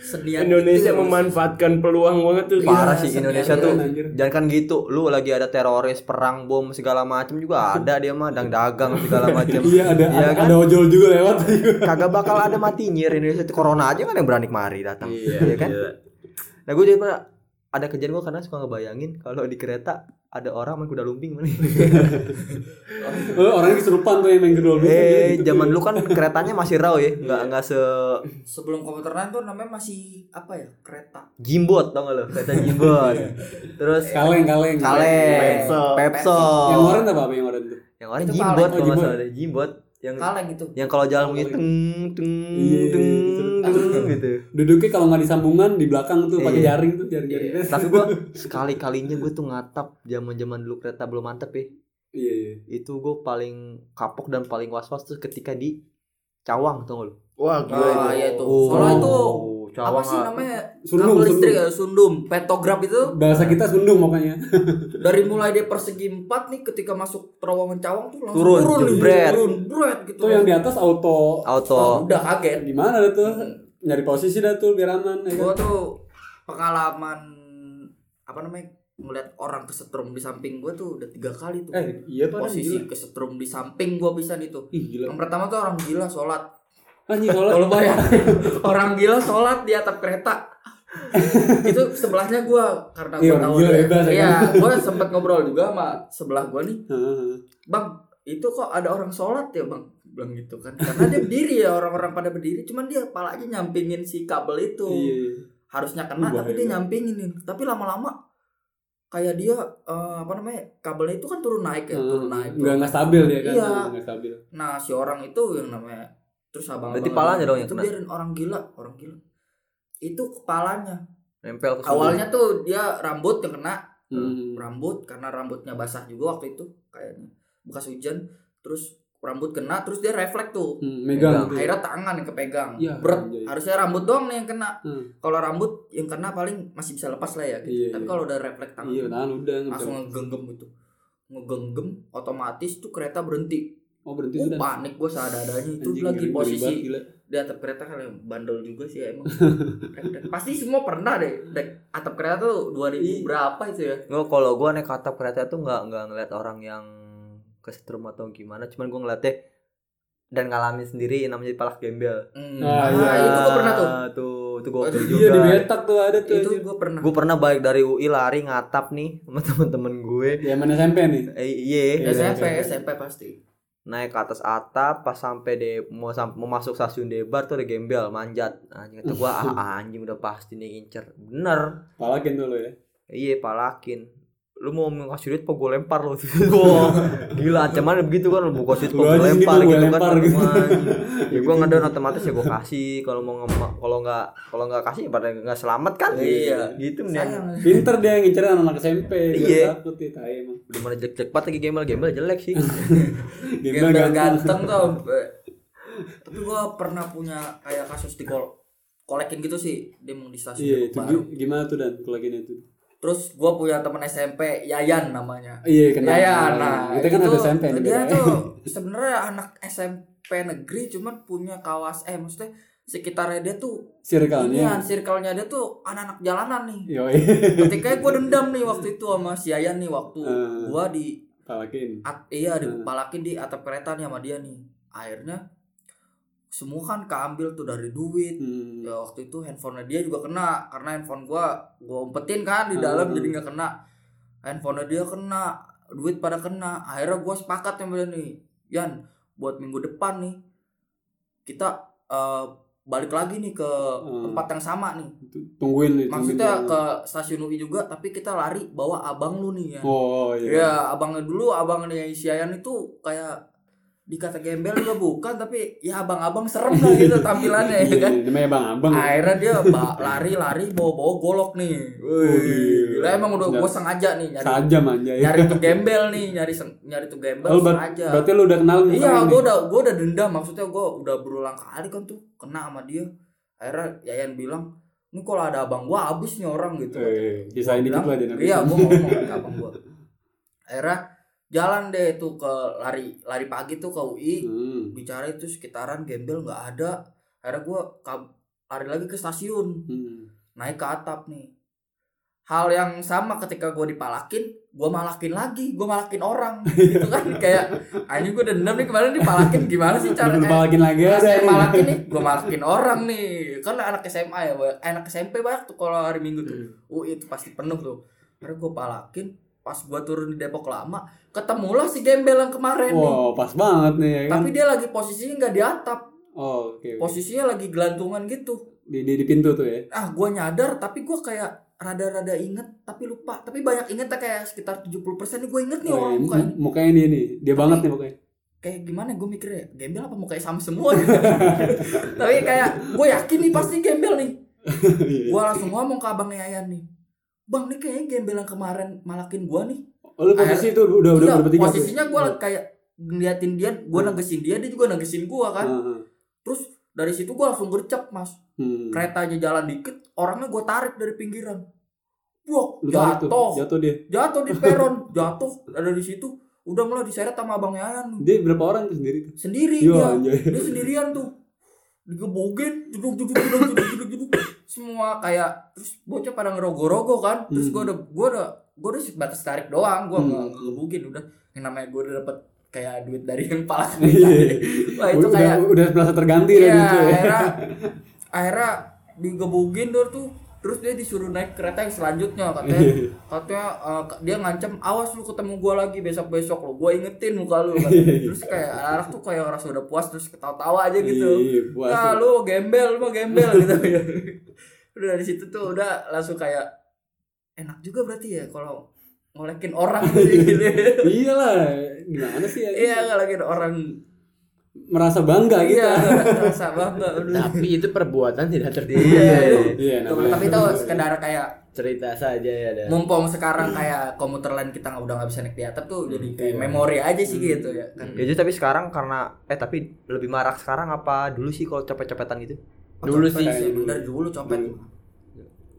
sedian Indonesia memanfaatkan peluang banget tuh Parah Iya, sih Indonesia tuh. Jangan kan gitu. Lu lagi ada teroris, perang, bom segala macem juga ada dia mah dang dagang segala macem. iya ada Iya ada, kan? ada ojol juga lewat Kagak bakal ada mati nyir Indonesia corona aja kan yang berani kemari datang. Iya, Iya kan? iya. Nah gue jadi pernah ada kejadian gue karena suka ngebayangin kalau di kereta ada orang main kuda lumping mana. oh, orangnya kesurupan tuh yang main gedol eh zaman dulu kan keretanya masih raw ya, nggak nggak se sebelum komuter lain tuh namanya masih apa ya kereta jimbot tau gak lo kereta jimbot. Terus kaleng kaleng kaleng, Pepso. pepso, yang oren apa apa yang oren tuh yang orang Itu jimbot kaleng. kalau Oh, nggak jimbot. salah deh, jimbot yang kaleng gitu yang kalau jalan Oh, kaleng. teng teng Iya, teng gitu. gitu. duduknya kalau nggak disambungan di belakang tuh pakai Iya. jaring tuh jaring jaring Tapi gua sekali kalinya gue tuh ngatap zaman zaman dulu kereta belum mantep ya. iya iya Itu gue paling kapok dan paling was was tuh ketika di Cawang tuh lo. wah gila Ah, itu iya itu. Oh, Soalnya itu Cawang apa sih ah. namanya Sundum, kabel listrik sundum. ya sundum petograf itu bahasa kita sundung pokoknya dari mulai dia persegi empat nih ketika masuk terowongan cawang tuh langsung Turun, turun, jebret. turun bret gitu tuh yang di atas auto Auto. Oh, udah kaget gimana dah tuh nyari posisi dah tuh biar aman ya kan? gua tuh pengalaman apa namanya ngeliat orang kesetrum di samping gua tuh udah tiga kali tuh. Eh iya posisi gila. kesetrum di samping gua bisa nih tuh. Ih gila. Yang pertama tuh orang gila sholat. Anjing kalau kalau bayangin orang gila sholat di atap kereta. Itu sebelahnya gua karena Iya, gua orang tahu gila bebas, ya iya gua sempet ngobrol juga sama sebelah gua nih. Heeh. bang itu kok ada orang sholat ya bang bilang gitu kan karena dia berdiri ya orang-orang pada berdiri cuman dia palanya nyampingin si kabel itu iya iya. harusnya kena Bahaya tapi dia banget. nyampingin nih tapi lama-lama kayak dia eh, apa namanya kabelnya itu kan turun naik ya turun naik Hmm. nggak nggak stabil dia kan Iya. nggak stabil nah si orang itu yang namanya terus abang Berarti palanya dong yang itu kena. biarin orang gila orang gila itu kepalanya nempel ke awalnya tuh dia rambut yang kena Hmm. rambut karena rambutnya basah juga waktu itu kayaknya bekas hujan terus rambut kena terus dia refleks tuh Hmm, megang gitu. akhirnya tangan yang kepegang Iya, berat anjay. harusnya rambut doang nih yang kena Hmm. kalau rambut yang kena paling masih bisa lepas lah ya gitu. Iya, tapi iya. kalau udah refleks tangan Iya, tahan udah langsung ngegenggam gitu ngegenggam otomatis tuh kereta berhenti Oh, berhenti uh, sudah. panik gue seadanya itu Anjing, lagi ngeri- posisi gila. di atap kereta kan bandel juga sih ya, emang pasti semua pernah deh dek atap kereta tuh 2000 Iya. berapa itu ya Nggak, kalau gue naik atap kereta tuh nggak nggak ngeliat orang yang kesetrum atau gimana cuman gue ngeliatnya dan ngalamin sendiri namanya palak gembel Hmm. Ah, Ah, iya. itu gue pernah tuh tuh itu gue Aduh, juga Iya, di Betak tuh ada tuh. itu gue pernah gue pernah balik dari UI lari ngatap nih sama temen-temen gue Ya mana SMP nih? eh, iya Iya, SMP SMP. SMP pasti naik ke atas atap pas sampai de mau sam- mau masuk stasiun Debar tuh ada gembel manjat anjing kata gua ah anjing udah pasti nih incer bener Palakin tuh lo ya. iya palakin lu mau ngasih duit apa gue lempar Wah, gila ancaman begitu kan lu kasih duit gue lempar gua gitu kan gitu. Ya gue nggak ada otomatis ya gue kasih kalau mau kalau nggak kalau nggak kasih pada nggak selamat kan Iya. gitu mendingan sayang Pinter dia ngincer anak SMP. Iya. Takut ya, emang. udah mana jelek jelek banget lagi gembel gembel jelek sih Gembel ganteng. tuh tapi gue pernah punya kayak kasus di kol kolekin gitu sih dia mau di stasiun Iya, itu baru gimana tuh dan kalau gini tuh? Terus gue punya temen SMP Yayan namanya Iya, kenal. Yayan nah Kita kan itu ada SMP dia tuh sebenarnya anak SMP negeri cuman punya kawas eh maksudnya sekitarnya dia tuh circle-nya. circle-nya dia tuh anak-anak jalanan nih Yo, ketika gue dendam nih waktu itu sama si Yayan nih waktu Hmm. gua di palakin. at, iya Hmm. dipalakin di atap kereta nih sama dia nih akhirnya semua kan keambil tuh dari duit Hmm. ya waktu itu handphonenya dia juga kena karena handphone gua gua umpetin kan di dalam Hmm. jadi nggak kena handphonenya dia kena duit pada kena akhirnya gua sepakat sama dia nih Yan buat minggu depan nih kita eh, balik lagi nih ke Hmm. tempat yang sama nih Tungguin nih. tungguin maksudnya dia. ke stasiun UI juga tapi kita lari bawa abang lu nih ya Oh, iya. Ya, abangnya dulu, abangnya si Yayan itu kayak dikata gembel juga bukan, tapi ya abang-abang serem lah gitu tampilannya ya Iya, kan. iya, namanya Bang Abang. Akhirnya dia lari-lari bawa-bawa golok nih. Wih, gila emang udah gue sengaja nih nyari Saja manja ya. nyari tuh gembel nih, nyari nyari tuh gembel Oh, sengaja. berarti lu udah kenal Iya, gue udah gue udah dendam maksudnya gue udah berulang kali kan tuh kena sama dia. Akhirnya Yayan bilang, ini kalau ada abang gue habis nih orang gitu. Eh, Sisain dikit lah dia. Iya, gue ngomong ke abang gue. Akhirnya jalan deh tuh ke lari lari pagi tuh ke UI Hmm. bicara itu sekitaran gembel nggak ada. Akhirnya gue lari lagi ke stasiun Hmm. naik ke atap nih. Hal yang sama ketika gue dipalakin, gue malakin lagi, gue malakin orang, gitu kan kayak, anjing gue dendam nih kemarin dipalakin gimana sih cara eh, balakin lagi ada saya malakin nih, gue malakin orang nih. Kan anak SMA ya. Eh, anak SMP banyak tuh kalau hari Minggu tuh. UI itu pasti penuh tuh. Karena gue palakin, pas gue turun di Depok lama, ketemulah si gembel yang kemarin nih. Wow, pas banget nih ya kan. Tapi dia lagi posisinya nggak di atap, Oh, oke. oke. posisinya lagi gelantungan gitu. Di, di di pintu tuh ya. Ah, gue nyadar, tapi gue kayak rada-rada inget tapi lupa tapi banyak inget kayak sekitar 70% nih gue inget nih Oh, orang iya, mukanya mu- mukanya dia nih. Dia banget nih mukanya. kayak gimana gue mikirnya gembel apa mukanya sama semua tapi kayak gue yakin nih pasti gembel nih Iya. gue langsung ngomong ke abang Yayan nih bang nih kayaknya gembel yang kemarin malakin gue nih Oh, lu posisi itu udah udah Iya, udah bertiga. posisinya gue kayak ngeliatin dia gue negesin dia dia juga negesin gue kan Heeh. terus dari situ gue langsung gercep mas Hmm. keretanya jalan dikit orangnya gue tarik dari pinggiran Wah, jatuh, Jatuh dia. jatuh di peron, jatuh ada di situ. Udah mulai diseret sama abang Yayan. Dia berapa orang tuh sendiri? Sendiri Yo, dia. anjay. Dia sendirian tuh. Digebogin, jeduk jeduk jeduk jeduk. Semua kayak terus bocah pada ngerogo-rogo kan. Terus Hmm. gua udah gua udah gua udah sebatas tarik doang, gua Hmm. nggak ngegebugin udah. Yang namanya gua udah dapet kayak duit dari yang pala Iya. Wah itu udah, kayak udah merasa terganti gitu ya. akhirnya akhirnya digebugin tuh tuh terus dia disuruh naik kereta yang selanjutnya katanya Iya. katanya eh, dia ngancam awas lu ketemu gua lagi besok besok lu gua ingetin muka lu kan. Iya. terus kayak anak tuh kayak ngerasa udah puas terus ketawa-tawa aja gitu Iya, nah lu gembel lu mah gembel gitu udah dari situ tuh udah langsung kayak enak juga berarti ya kalau ngolekin orang gitu Iyalah, gimana sih ya? iya ngelekin orang merasa bangga gitu. Iya, rasa bangga. Tapi itu perbuatan tidak terduga. Iya. Iya, namanya. Tapi itu sekedar kayak Cerita saja ya dan. mumpung sekarang kayak komuter lain kita nggak udah nggak bisa naik di atap tuh jadi kayak memori aja sih gitu ya kan. Ya jadi tapi sekarang karena eh tapi lebih marak sekarang apa dulu sih kalau copet-copetan gitu? Dulu Copet sih. bener dulu copet.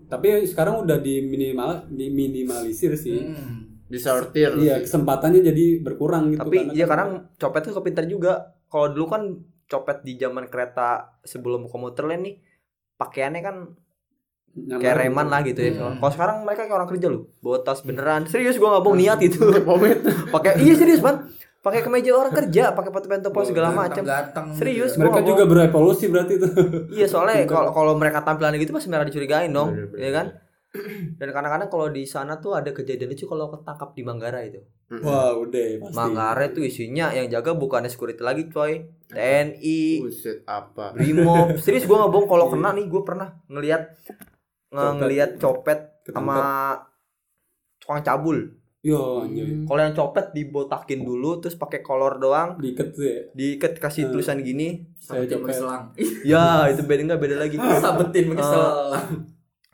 Tapi sekarang udah di minimal diminimalisir sih. Hmm. Disortir. Iya, kesempatannya jadi berkurang gitu. Tapi ya kadang copet tuh kepintar juga. Kalau dulu kan copet di zaman kereta sebelum komuter lain nih pakaiannya kan Nyamar kayak gitu. reman lah gitu ya. Hmm. Kalau sekarang mereka kayak orang kerja loh, bawa tas beneran. Serius gua nggak bohong niat itu. Pakai iya serius man. Pakai kemeja orang kerja, pakai foto topo segala macam. Ganteng. Serius, Mereka gua juga berevolusi berarti itu. Iya soalnya kalau kalau mereka tampilannya gitu pasti mereka dicurigain dong, ya kan? Dan kadang-kadang kalau di sana tuh ada kejadian lucu kalau ketangkap di Manggarai itu. Wah, udah pasti. Manggarai tuh isinya yang jaga bukannya security lagi coy, TNI, Buset apa? Brimob. Serius gua nggak bohong kalau kena nih gue pernah ngelihat ngelihat copet sama tukang cabul. Yo, anjay. Kalau yang copet dibotakin dulu terus pakai kolor doang, Diikat tuh ya. diikat kasih Hmm. tulisan gini. Saya copet. pakai selang. Ya, itu beda nggak beda lagi. Sabetin pakai Eh, selang.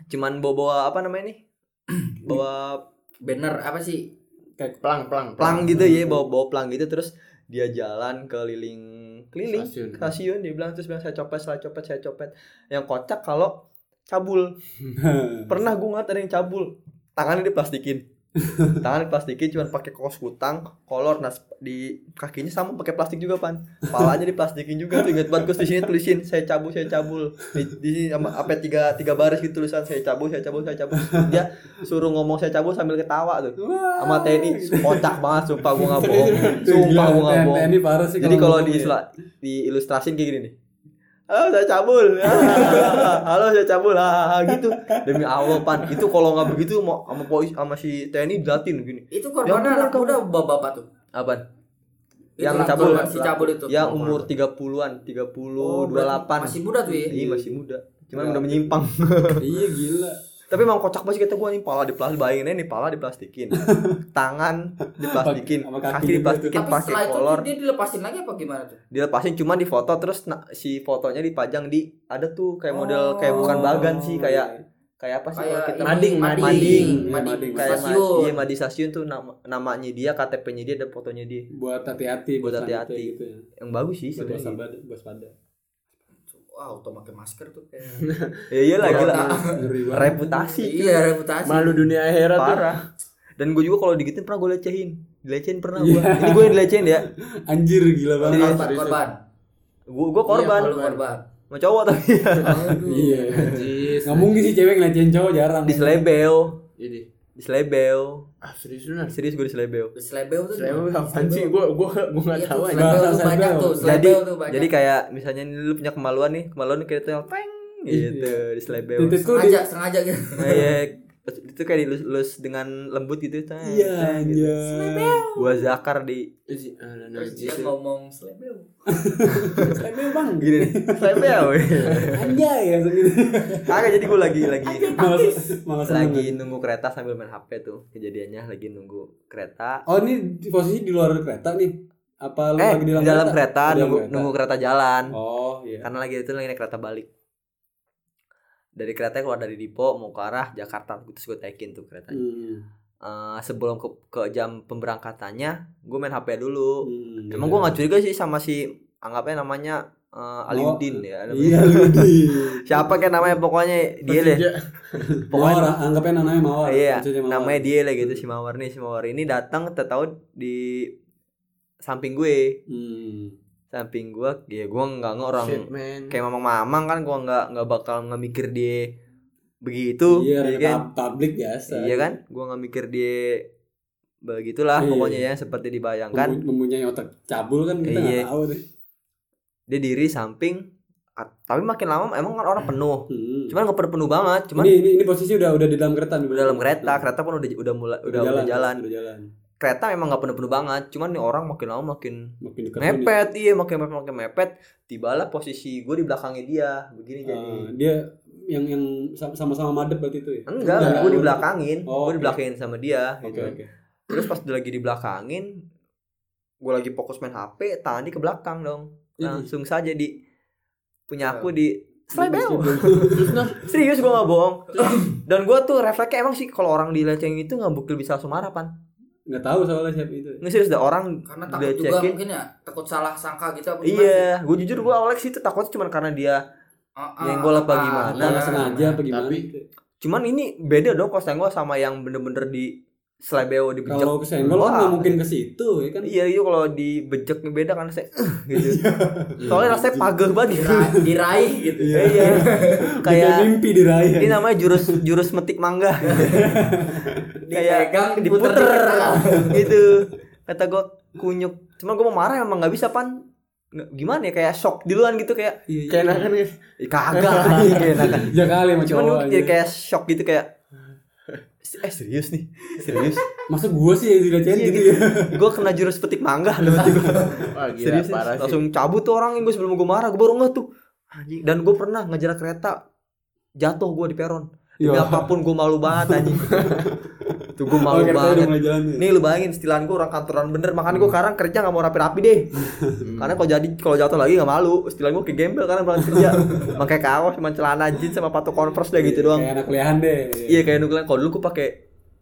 Cuman bawa-bawa apa namanya nih? Bawa Banner apa sih? Pelang pelang. plang gitu ya, bawa bawa plang gitu terus dia jalan keliling keliling Stasiun. stasiun dia bilang terus bilang saya copet saya copet saya copet yang kocak kalau cabul pernah gue ngeliat ada yang cabul tangannya diplastikin tangan diplastikin cuma pakai kaos kutang kolor nah di kakinya sama pakai plastik juga pan. Palanya diplastikin juga tuh ingat banget gue di sini tulisin saya cabul saya cabul. Di, di sini sama apa tiga tiga baris gitu tulisan saya cabul saya cabul saya cabul. Dia suruh ngomong saya cabul sambil ketawa tuh. Sama TNI kocak banget sumpah gue nggak bohong. Sumpah gue nggak bohong. Jadi kalau di di ilustrasin kayak gini nih. Halo saya cabul. Halo saya cabul. Ah, gitu. Demi Allah pan. Itu kalau nggak begitu mau sama polisi sama si TNI dilatin gini. Itu korbannya anak muda bapak-bapak tuh. Apaan? Itu Yang anak cabul. si cabul itu. Yang umur 30-an, 30, Oh, berarti 28. Masih muda tuh ya. Iya, masih muda. Cuman udah menyimpang. Iya gila. Tapi emang kocak banget sih kata gua nih pala diplastik, bayangin aja nih pala diplastikin. Tangan diplastikin, Sama kaki juga diplastikin Tapi pakai setelah itu kolor. dia dilepasin lagi apa gimana tuh? dilepasin cuma di foto terus si fotonya dipajang di ada tuh kayak model Oh. kayak bukan bagan sih kayak kayak apa sih Kayak kita Mading, mading, mading. mading, Iya, mading, mading. kayak ma- stasiun. iya madi stasiun tuh nama namanya dia KTP-nya dia ada fotonya dia Buat hati-hati, Buat hati-hati. gitu ya. yang bagus sih Buat sebenarnya waspada, waspada. Wah, auto pakai masker tuh kayak. ya iya lah gila Ngeri banget. reputasi iya, reputasi. Malu dunia akhirat tuh. parah dan gue juga kalau digituin pernah gue lecehin dilecehin pernah Iya. gue ini gue yang dilecehin ya Anjir gila banget. korban, korban. gue gue korban Iya, lu korban. sama cowok tapi Aduh. Iya. Nggak mungkin sih cewek ngelecehin cowok jarang. di selebel Jadi. Di selebel Ah serius benar. serius gue di selebel Selebel tuh. Gimana? apaan sih? Gua gua gua enggak Iya tahu tuh, aja. selebel tuh banyak tuh. jadi tuh jadi kayak misalnya nih lu punya kemaluan nih kemaluan kayak tuh peng gitu di selebel Titikku di sengaja, sengaja gitu. kayak itu kayak dilus dengan lembut gitu teng, Iya, gitu. anjir. gua zakar di Terus dia najis. ngomong selebel. Selebel bang. gini nih selebel Anjay ya gitu. kagak jadi gua lagi lagi seneng. lagi nunggu kereta sambil main HP tuh kejadiannya lagi nunggu kereta Oh ini di posisi di luar kereta nih? Apa lu eh lagi di dalam, kereta, dalam nunggu kereta. nunggu kereta jalan Oh iya. karena lagi itu lagi naik kereta balik dari kereta keluar dari Dipo mau ke arah Jakarta terus gue taikin tuh kereta Hmm. Eh, sebelum ke, ke jam pemberangkatannya gue main HP dulu Hmm, emang iya. gue nggak curiga sih sama si anggapnya namanya eh, Aliudin ya namanya. Iya siapa kayak namanya pokoknya dia deh Mawar, pokoknya anggapnya namanya Mawar. iya Mawar. namanya dia lah gitu si Mawar nih si Mawar ini datang tahu di samping gue Hmm. Samping gue ya gue nggak nggak orang Shit, man. kayak mamang-mamang kan gue nggak nggak bakal nggak mikir dia begitu Iya, rada kan pub- publik biasa. iya kan gue nggak mikir dia begitulah Iya. pokoknya ya seperti dibayangkan Mempu- mempunyai otak cabul kan kita Iya. tahu deh. dia diri samping tapi makin lama emang kan orang penuh Hmm. cuman nggak penuh penuh banget cuman ini, ini ini posisi udah udah di dalam kereta nih. udah dalam kereta kereta pun udah udah mulai udah, udah jalan, Udah jalan. Kereta memang nggak penuh penuh banget cuman nih orang makin lama makin Makin dekat mepet iya makin mepet makin mepet. Tibalah posisi gue di belakangnya dia begini jadi. Ah, dia yang yang sam- sama-sama madep berarti itu ya? enggak gue di belakangin. Oh, gue di belakangin sama dia Oke gitu. oke. terus pas dia lagi di belakangin gue lagi fokus main HP tangan dia ke belakang dong. Langsung saja di punya aku di Slebeo. Terus nah, Serius gue gak bohong. Dan gue tuh refleksnya emang sih kalau orang dilecengin itu nggak bukti bisa langsung marah pan. Nggak tahu soalnya siapa itu Nggak serius dah orang Karena takut juga dilecekin. mungkin ya takut salah sangka gitu apa gimana sih? Iya, gue jujur gue awalnya sih itu takutnya cuma karena dia Ah, ah, Nyenggol apa ah, gimana? nggak sengaja apa gimana Tapi- Cuman ini beda dong kalau gue sama yang bener-bener di Slebeo dibejek. kalau kesenggol kan nggak mungkin ke situ ya kan Iya itu kalau dibejek beda kan saya gitu. Soalnya rasanya pageh banget gitu. Dira- diraih gitu Iya. iya. kayak Kayak mimpi diraya ini namanya jurus jurus metik mangga. Dipegang, Kayak diputer gitu. Kata gue kunyuk. Cuman gue mau marah emang nggak bisa pan. Gimana ya kayak shock duluan gitu kayak Iya, kayak enakan ya. "Ih, kagak anjing, kayak ya kali Cuman cowok gue kayak, kayak shock gitu kayak eh serius nih? Serius? Masa gua sih yang dilecehin Iya, gitu gitu. ya gue kena jurus petik mangga gue Wah, gila serius parah sih. langsung cabut tuh orang yang gue sebelum gue marah gue baru nggak tuh. Anjing. Dan gue pernah ngejar kereta jatuh gue di peron. Demi Iya. apa pun gue malu banget anjing tuh gue oh malu udah banget jalan ya? Nih lu bayangin istilahan gue orang kantoran bener makanya gue sekarang kerja gak mau rapi-rapi deh. Karena kalau jadi kalau jatuh lagi gak malu. Istilah gue kayak gembel karena berangkat kerja. Pakai kaos cuma celana jeans sama sepatu converse deh gitu doang. kayak anak kuliahan deh. Iya kayak nukelan kalau dulu gue pakai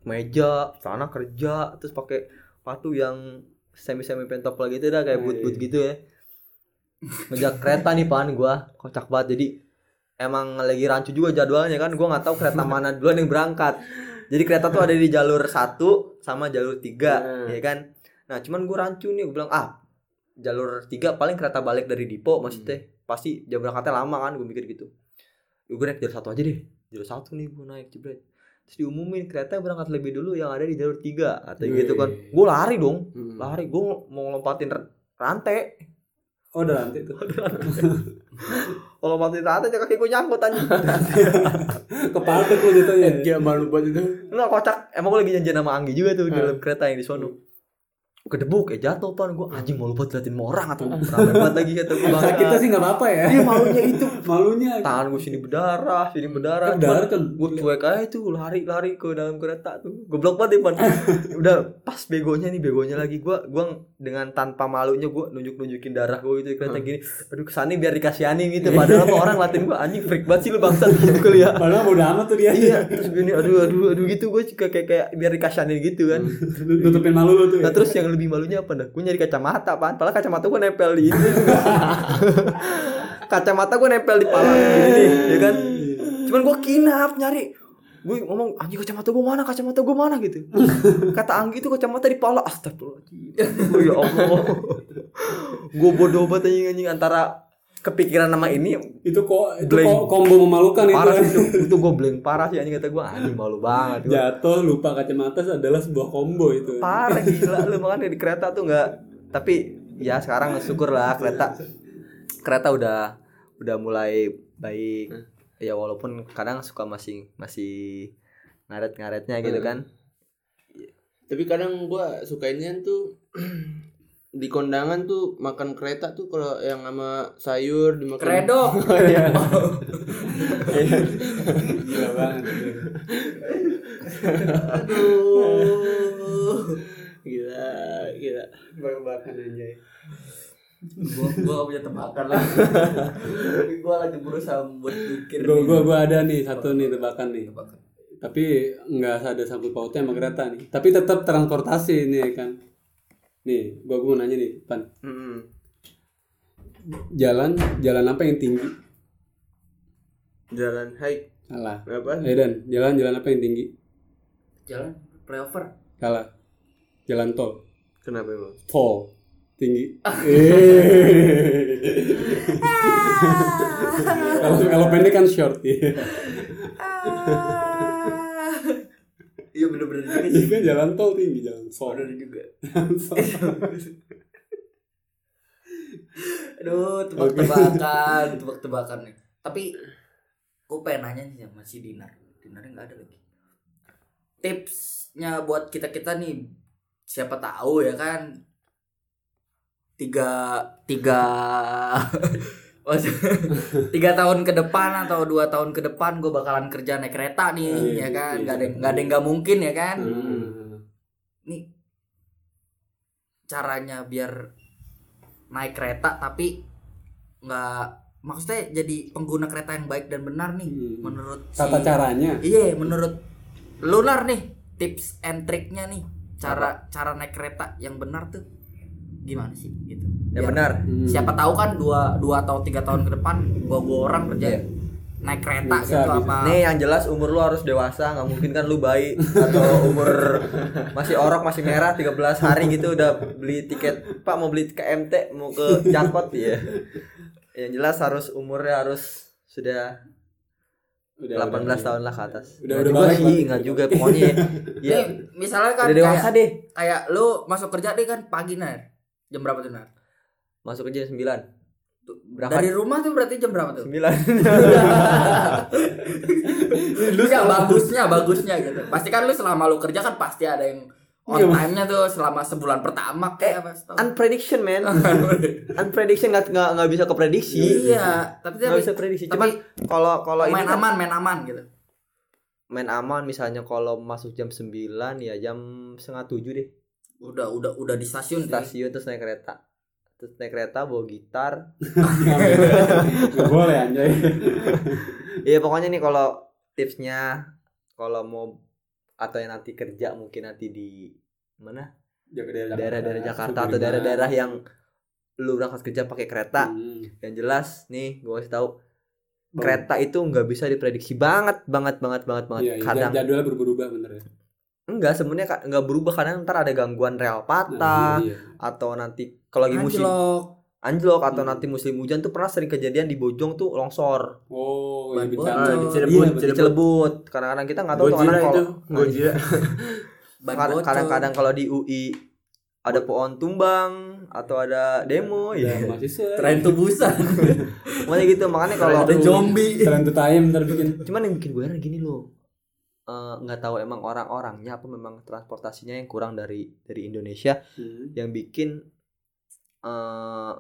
meja, celana kerja, terus pakai sepatu yang semi semi pentop lagi gitu dah kayak Iya, boot iya. gitu ya. Ngejak kereta nih pan gua. Kocak banget. Jadi emang lagi rancu juga jadwalnya kan. Gua nggak tahu kereta mana duluan yang berangkat. Jadi kereta tuh ada di jalur satu sama jalur tiga, Hmm. ya kan. Nah cuman gua rancu nih, gue bilang ah jalur tiga paling kereta balik dari Dipo maksudnya pasti jam berangkatnya lama kan gue mikir gitu. Gue naik jalur satu aja deh, jalur satu nih gue naik jebret. Terus diumumin kereta berangkat lebih dulu yang ada di jalur tiga katanya gitu kan. Gue lari dong, Hmm. lari gue mau lompatin r- rantai. Oh udah nanti tuh Kalau lompatin rantai kaki gue nyangkut anjing. kepala tuh gitu ya dia malu banget itu. Enggak kocak. Emang gue lagi janjian sama Anggi juga tuh di Hmm. dalam kereta yang di sono. Kedebuk ya jatuh pan gue anjing malu banget liatin sama orang atau rame banget lagi kata gue Bahasa kita sih nggak apa-apa ya. Iya malunya itu. Malunya. Tangan gue sini berdarah sini berdarah. Kan darah kan. gue cuek aja tuh lari lari ke dalam kereta tuh. Goblok banget ya pan udah pas begonya nih begonya lagi gue gua dengan tanpa malunya gue nunjuk nunjukin darah gue gitu di kereta gini. Aduh ke sana biar dikasihanin gitu. Padahal sama orang latin gue anjing freak banget sih lu bangsat. Gitu kali ya. Padahal bodo amat tuh dia. Iya terus gini aduh aduh aduh gitu. Gue juga kayak kayak biar dikasihanin gitu kan. Nutupin malu lu tuh nah ya terus yang lebih malunya apa dah? Gue nyari kacamata pan. Padahal kacamata gue nempel di ini kacamata gue nempel di pala gini nih ya kan? Cuman gue kinap nyari. Gue ngomong anjing kacamata gue mana? Kacamata gue mana? gitu. Kata Anggi itu kacamata di pala astagfirullahaladzim. Oh, ya Allah. Gue bodoh banget anjing anjing antara kepikiran nama ini itu kok itu Blank. kok combo memalukan parah itu sih itu itu gue blank parah sih anjing kata gue anjing malu banget Gua. jatuh lupa kacamata adalah sebuah combo itu. Parah gila lu makanya di kereta tuh nggak tapi ya sekarang syukur lah kereta kereta udah udah mulai baik. Ya walaupun kadang suka masih masih ngaret ngaretnya gitu kan. Tapi kadang gua sukainnya tuh di kondangan tuh makan kereta tuh kalau yang sama sayur dimakan Kredok. Gila banget Aduh. gila gila aja gua gua punya tebakan lah. Tapi gua lagi berusaha buat mikir. gua, gua, gua ada nih satu nih tebakan nih Tebakan. tapi nggak ada sangkut pautnya sama kereta nih tapi tetap transportasi ini ya kan nih gua, gua mau nanya nih pan. Mm-mm. jalan jalan apa yang tinggi? Jalan hike. Salah apa? Eh dan jalan jalan apa yang tinggi? Jalan flyover. salah jalan tol. Kenapa emang? Tol. Tinggi. Kalau kalau pendek kan short. ya Iya bener-bener juga Iya sih. kan jalan tol tinggi jalan tol Bener juga. Aduh, tebak-tebakan, tebak-tebakan nih. Tapi gue pengen nanya nih sama si Dinar. Dinarnya nggak ada lagi. Tipsnya buat kita kita nih, siapa tahu ya kan tiga tiga tiga tahun ke depan atau dua tahun ke depan gue bakalan kerja naik kereta nih Iya, ya kan iya. nggak ada nggak ada nggak mungkin ya kan Hmm. nih caranya biar naik kereta tapi nggak maksudnya jadi pengguna kereta yang baik dan benar nih Hmm. menurut Tata si- caranya. Iya, menurut Lunar nih tips and triknya nih cara cara naik kereta yang benar tuh gimana sih gitu. Yang Biar- benar Hmm. Siapa tahu kan dua dua atau tiga tahun ke depan gua gua orang kerja Iya. naik kereta Bisa, gitu bisa. apa. Nih yang jelas umur lu harus dewasa, nggak mungkin kan lu bayi atau umur masih orok masih merah 13 hari gitu udah beli tiket Pak mau beli ke MT mau ke Jakot ya. Yang jelas harus umurnya harus sudah Udah, 18 udah. tahun lah ke atas. Udah, udah juga balik, sih, Bang. nggak juga pokoknya. ya Nih, misalnya kan udah dewasa kayak, deh. kayak lu masuk kerja nih kan pagi nar. Jam berapa tuh nar? Masuk kerja 9. Berangkat Dari rumah tuh berarti jam berapa tuh? 9. lu ya bagusnya bagusnya gitu pasti kan lu selama lu kerja kan pasti ada yang on Iya, time nya tuh selama sebulan pertama kayak apa setahun. Unprediction man. Unprediction nggak nggak nggak bisa keprediksi. iya tapi Nggak bisa prediksi. tapi Cuman kalau kalau ini main kan aman main aman gitu main aman misalnya kalau masuk jam 9 ya jam setengah tujuh deh udah udah udah di stasiun stasiun terus naik kereta terus naik kereta bawa gitar. Nggak boleh anjay. Iya pokoknya nih kalau tipsnya kalau mau atau yang nanti kerja mungkin nanti di mana? Daerah-daerah Jakarta atau daerah-daerah yang lu berangkat kerja pakai kereta. Hmm. yang jelas nih gue kasih tahu kereta itu nggak bisa diprediksi. Banget banget banget banget banget. Iya, iya, kadang jadwalnya berubah-ubah bener ya. enggak sebenarnya nggak berubah. Kadang ntar ada gangguan rel Nah, patah iya, iya. atau nanti kalau lagi musim Anjlok. anjlok atau Hmm. nanti musim hujan tuh pernah sering kejadian di Bojong tuh longsor Oh, iya. Ah, di Cirebon, iya Cirebon. di Cilebut kadang-kadang kita nggak tahu tuh itu, kalau Gojira. Bocor. kadang-kadang kalau di UI ada pohon tumbang atau ada demo ya tren tubusan makanya gitu makanya kalau ada zombie Tren to time ntar bikin. cuman yang bikin gue heran gini loh Eh, nggak tahu emang orang-orangnya apa memang transportasinya yang kurang dari dari Indonesia Hmm. yang bikin eh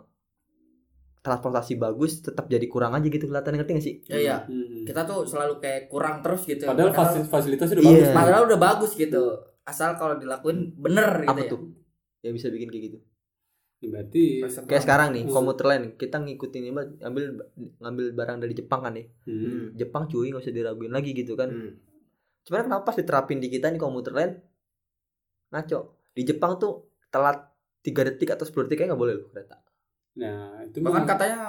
transportasi bagus tetap jadi kurang aja gitu kelihatan ngerti gak sih? ya ya Hmm. kita tuh selalu kayak kurang terus gitu Padahal fasil- fasilitasnya udah Iya. bagus. padahal udah bagus gitu asal kalau dilakuin bener gitu Apa ya tuh? Yang bisa bikin kayak gitu. Ya, Berarti Kayak sekarang nih Hmm. komuter lain kita ngikutin ini ngambil ngambil barang dari Jepang kan nih. hmm. Jepang cuy nggak usah diraguin lagi gitu kan. Hmm. Cuman kenapa pas diterapin di kita nih komuter lain ngaco. Di Jepang tuh telat 3 detik atau 10 detik kayak nggak boleh loh kereta. Nah, itu bahkan mah- katanya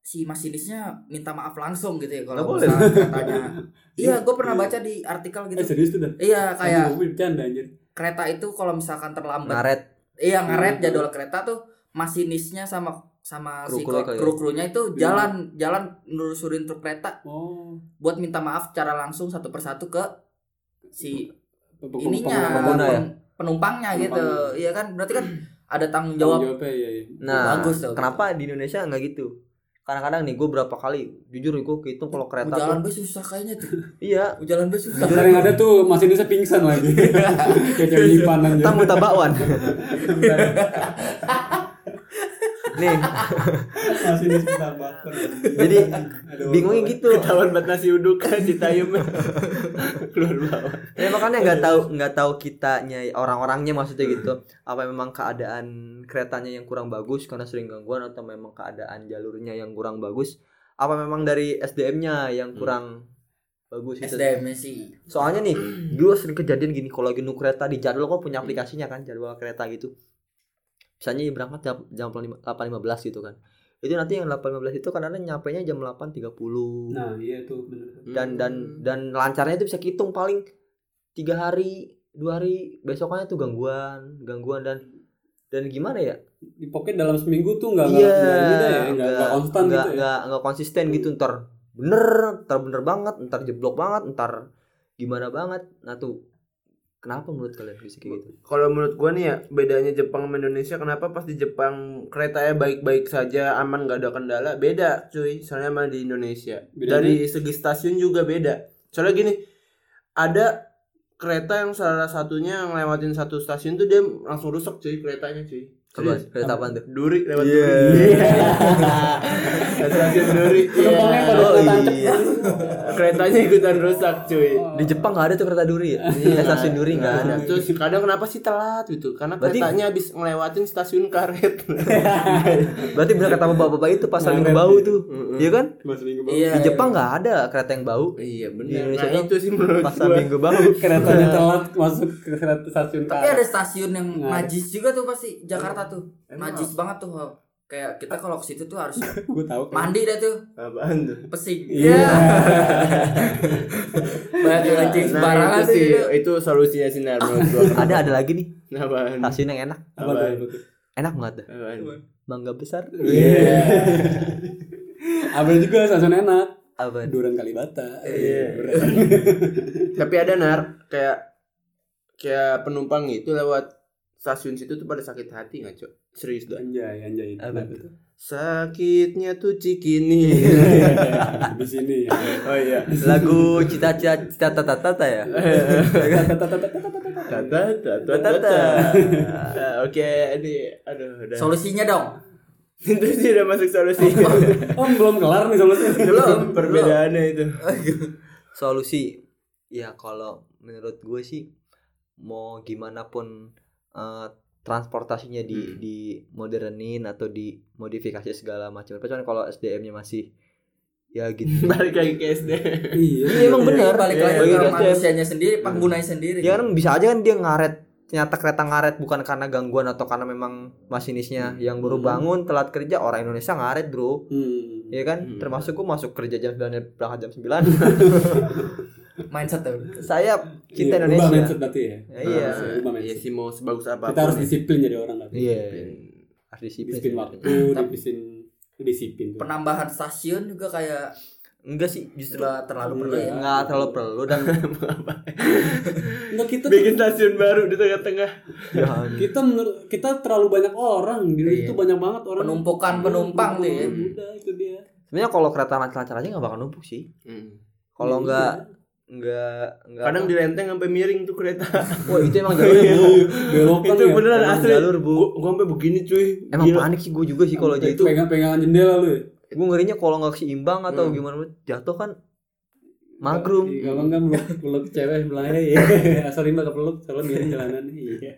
si masinisnya minta maaf langsung gitu ya kalau boleh. katanya iya gue pernah baca di artikel Eh gitu serius tuh dan. iya kayak bercanda anjir. kereta itu kalau misalkan terlambat Ngaret. iya ngaret Hmm. jadwal kereta tuh masinisnya sama sama si Kru-krunya kali ya? kru krunya itu Iya. jalan jalan nelusurin truk kereta Oh. buat minta maaf secara langsung satu persatu ke si ininya pengguna- pengguna ya? pen- penumpangnya gitu Penumpangnya. iya kan berarti kan ada tanggung Tanggung jawab jawabnya, iya, iya. Nah, Bagus tuh. kenapa di Indonesia nggak gitu? Kadang-kadang nih gue berapa kali jujur gue kehitung kalau kereta jalan bus susah kayaknya tuh iya jalan bus susah Ntar yang ada tuh masinisnya pingsan lagi. Kayak nyipan anjir. tamu tabakwan nih. Tambahkan. jadi bingungnya gitu. Ketahuan buat nasi uduk kan Citayam keluar bawah. ya makanya nggak tahu nggak tahu kitanya orang-orangnya maksudnya gitu. Apa memang keadaan keretanya yang kurang bagus karena sering gangguan atau memang keadaan jalurnya yang kurang bagus? Apa memang dari SDM-nya yang kurang bagus gitu SDM-nya sih. Soalnya nih dulu sering kejadian gini kalau lagi nunggu kereta di jadwal kok punya aplikasinya kan jadwal kereta gitu misalnya berangkat jam jam 8.15 gitu kan. Itu nanti yang 8.15 itu kadang-kadang nyampe nya jam 8.30 Nah, iya tuh bener. dan dan dan lancarnya itu bisa hitung paling tiga hari dua hari. Besoknya tuh gangguan gangguan dan dan gimana ya? Di pokoknya dalam seminggu tuh nggak iya nggak nggak konstan gitu ya. nggak nggak konsisten gitu. Ntar bener ntar bener banget ntar jeblok banget ntar gimana banget. Nah tuh kenapa menurut kalian bisa kayak gitu? Kalau menurut gua nih ya bedanya Jepang sama Indonesia kenapa pas di Jepang keretanya baik-baik saja aman nggak ada kendala beda cuy. Soalnya sama di Indonesia. Bedanya? dari segi stasiun juga beda. Soalnya gini ada kereta yang salah satunya ngelewatin satu stasiun tuh dia langsung rusak cuy keretanya cuy. Serius. kereta apa tuh? Duri lewat Iya. duri stasiun duri Penumpangnya Iya. pada Oh, iya. keretanya ikutan rusak cuy Di Jepang nggak ada tuh kereta duri ya? Stasiun duri nggak ada. Terus kadang kenapa sih telat gitu karena Berarti- keretanya habis ngelewatin stasiun karet Berarti benar kata bapak-bapak itu pasal minggu bau tuh, iya kan? Mas minggu bau. Iya. Di Jepang nggak ada kereta yang bau. iya benar nah, itu sih menurut Pasal gua. minggu bau. Keretanya telat masuk ke kereta stasiun Tapi karet. ada stasiun yang najis juga tuh pasti Jakarta tuh. Emang Najis banget tuh. Kayak kita kalau ke situ tuh harus Gue tahu. kan. mandi dah tuh, apaan tuh pesing. Iya. Banyak yang kencing nah sembarangan itu sih itu solusinya sih Nar, menurut gua Ada ada lagi nih apaan stasiun yang enak. Apa apa tuh? Enak banget dah. apaan Mangga besar. Iya. Ada juga stasiun enak. Apa? Duran Kalibata. Iya. Duran. tapi ada nar kayak kayak penumpang itu lewat stasiun situ tuh pada sakit hati nggak cok serius dah Anjay, anjay. Apa tuh? sakitnya tuh cikini Di sini. ya. oh iya Lagu cita-cita cita tata tata ya. tata tata tata tata oke ini aduh udah Solusinya dong. itu sih udah masuk solusi Oh, belum kelar nih solusinya. Belum, perbedaannya itu Solusi ya kalau menurut gue sih mau gimana pun eh, transportasinya di Hmm. di modernin atau dimodifikasi segala macam. Tapi cuman kalau SDM-nya masih ya gitu. balik lagi ke SD Iya. Iya, emang. Balik Iya, lagi balik ke manusianya sendiri, penggunanya sendiri. Ya kan bisa aja kan dia ngaret ternyata kereta ngaret bukan karena gangguan atau karena memang masinisnya yang baru bangun telat kerja orang Indonesia ngaret bro Hmm. ya kan Hmm. termasuk gue masuk kerja jam 9 berangkat jam 9 Mindset tuh. saya cinta Iya, Indonesia mindset berarti ya. Ya, iya. Rubah iya mindset. sih mau sebagus apa Kita harus disiplin jadi orang berarti. iya harus disiplin Disiplin waktu, disiplin disiplin. tuh. Penambahan stasiun juga kayak enggak sih justru nggak terlalu perlu ya. enggak terlalu perlu dan Enggak kita bikin stasiun baru di tengah-tengah ya, kita menurut kita terlalu banyak orang di Iya. itu banyak banget orang Penumpukan penumpang tuh ya. Udah itu dia. sebenarnya kalau kereta lancar-lancar aja nggak bakal numpuk sih kalau Iya. Enggak enggak kadang dilenteng sampai miring tuh kereta wah itu emang jalurnya bu Belokan itu ya. beneran Emang asli jalur, Bu. gua, gua sampai begini cuy emang Gila. panik sih gue juga sih kalau aja itu pegang-pegangan jendela lu ya. gue ngerinya kalau nggak seimbang atau Hmm. gimana jatuh kan magrum Iya, Kalau enggak peluk, peluk cewek sebelahnya ya. Sorry mbak kepeluk soalnya miring jalanan. Iya.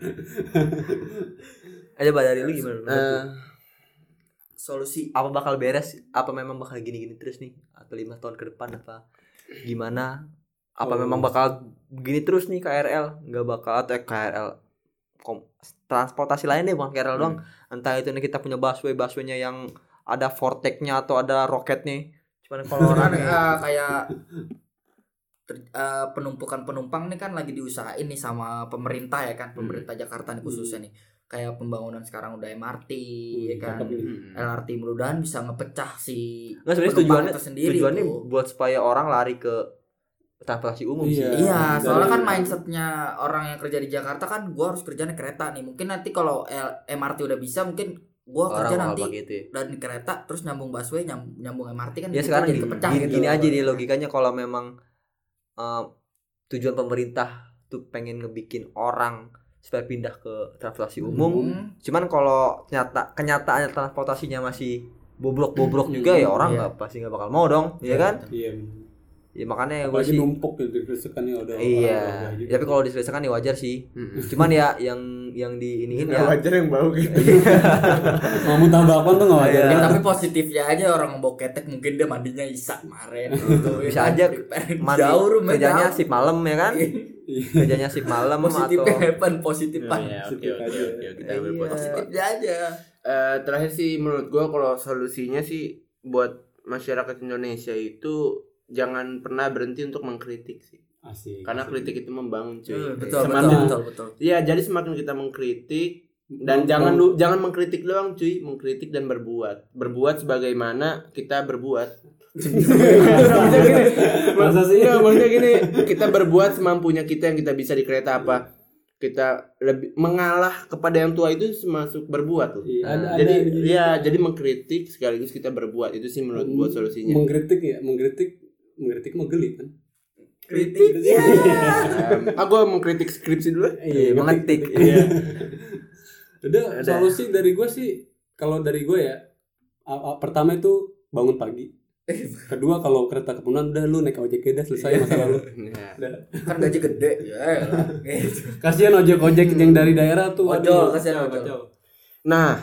aja mbak dari lu gimana? Eh, Solusi apa bakal beres apa memang bakal gini-gini terus nih atau lima tahun ke depan apa gimana apa Oh. memang bakal begini terus nih KRL nggak bakal atau eh, KRL kom- transportasi lain deh bukan KRL doang. Entah itu nih kita punya busway buswaynya yang ada vortexnya atau ada roketnya cuman kalau kan orang eh, kayak ter- eh, penumpukan penumpang nih kan lagi diusahain nih sama pemerintah ya kan pemerintah Jakarta nih khususnya nih. Kayak pembangunan sekarang udah MRT ya kan. hmm. LRT mudah-mudahan bisa ngepecah si nggak sebenarnya penumpang tujuannya itu sendiri tujuannya tuh. buat supaya orang lari ke transportasi umum sih Iya. Iya, Dari- soalnya kan mindsetnya orang yang kerja di Jakarta kan gua harus kerjanya kereta nih. Mungkin nanti kalau L- MRT udah bisa mungkin gua orang kerja nanti pakai itu ya. dari kereta terus nyambung busway nyam- nyambung MRT kan ya sekarang jadi gini, kepecah gini, gitu. gini aja nih logikanya kalau memang eh, tujuan pemerintah tuh pengen ngebikin orang supaya pindah ke transportasi umum Hmm. cuman kalau nyata kenyataannya transportasinya masih bobrok-bobrok juga ya orang Iya. nggak pasti nggak bakal mau dong ya kan Iya. Ya makanya gue sih numpuk gitu dikesekannya udah. iya gitu. tapi kalau diselesaikan ya wajar sih Hmm. cuman ya yang yang di iniin Ya, ya wajar yang bau gitu mau muntah bakwan tuh nggak wajar. Ya, tapi positifnya aja orang bawa ketek mungkin dia mandinya isak kemarin gitu, ya Bisa aja mandi jauh rumah kerjanya sip malam ya kan Iya. kerjanya sip malam positifnya atau happen positifan ya oke Positif oke aja. oke kita ambil Iya. positif positifnya aja Eh, terakhir sih menurut gua kalau solusinya sih buat masyarakat Indonesia itu jangan pernah berhenti untuk mengkritik sih Asik. karena asik. kritik itu membangun cuy Hmm, betul semakin betul betul betul Iya, jadi semakin kita mengkritik dan Mau- jangan lu jangan mengkritik doang cuy, mengkritik dan berbuat. Berbuat sebagaimana kita berbuat. maksudnya gini? Enggak, maksudnya gini, kita berbuat semampunya kita yang kita bisa di kereta apa. Kita lebih mengalah kepada yang tua itu termasuk berbuat tuh. Iya, ada- ada jadi yang ya jadi mengkritik sekaligus kita berbuat itu sih menurut gua solusinya. Mengkritik ya, mengkritik mengkritik mah geli kan. kritik ya ah gua mengkritik skripsi dulu. Iya, mengetik Iya. Udah Ada. solusi dari gue sih kalau dari gue ya pertama itu bangun pagi kedua kalau kereta kepunan udah lu naik ojek aja selesai masalah lu. Udah. kan gaji gede ya gitu. kasihan ojek ojek yang dari daerah tuh Ojol, kasihan ojol. Nah,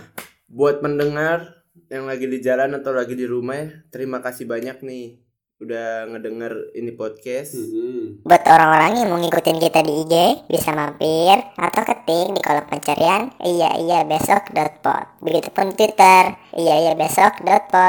buat pendengar yang lagi di jalan atau lagi di rumah ya, terima kasih banyak nih udah ngedenger ini podcast. Mhm. Buat orang-orang yang mau ngikutin kita di IG, bisa mampir atau ketik di kolom pencarian iya iya besok dot pod. Begitupun Twitter, iya iya besok dot pod.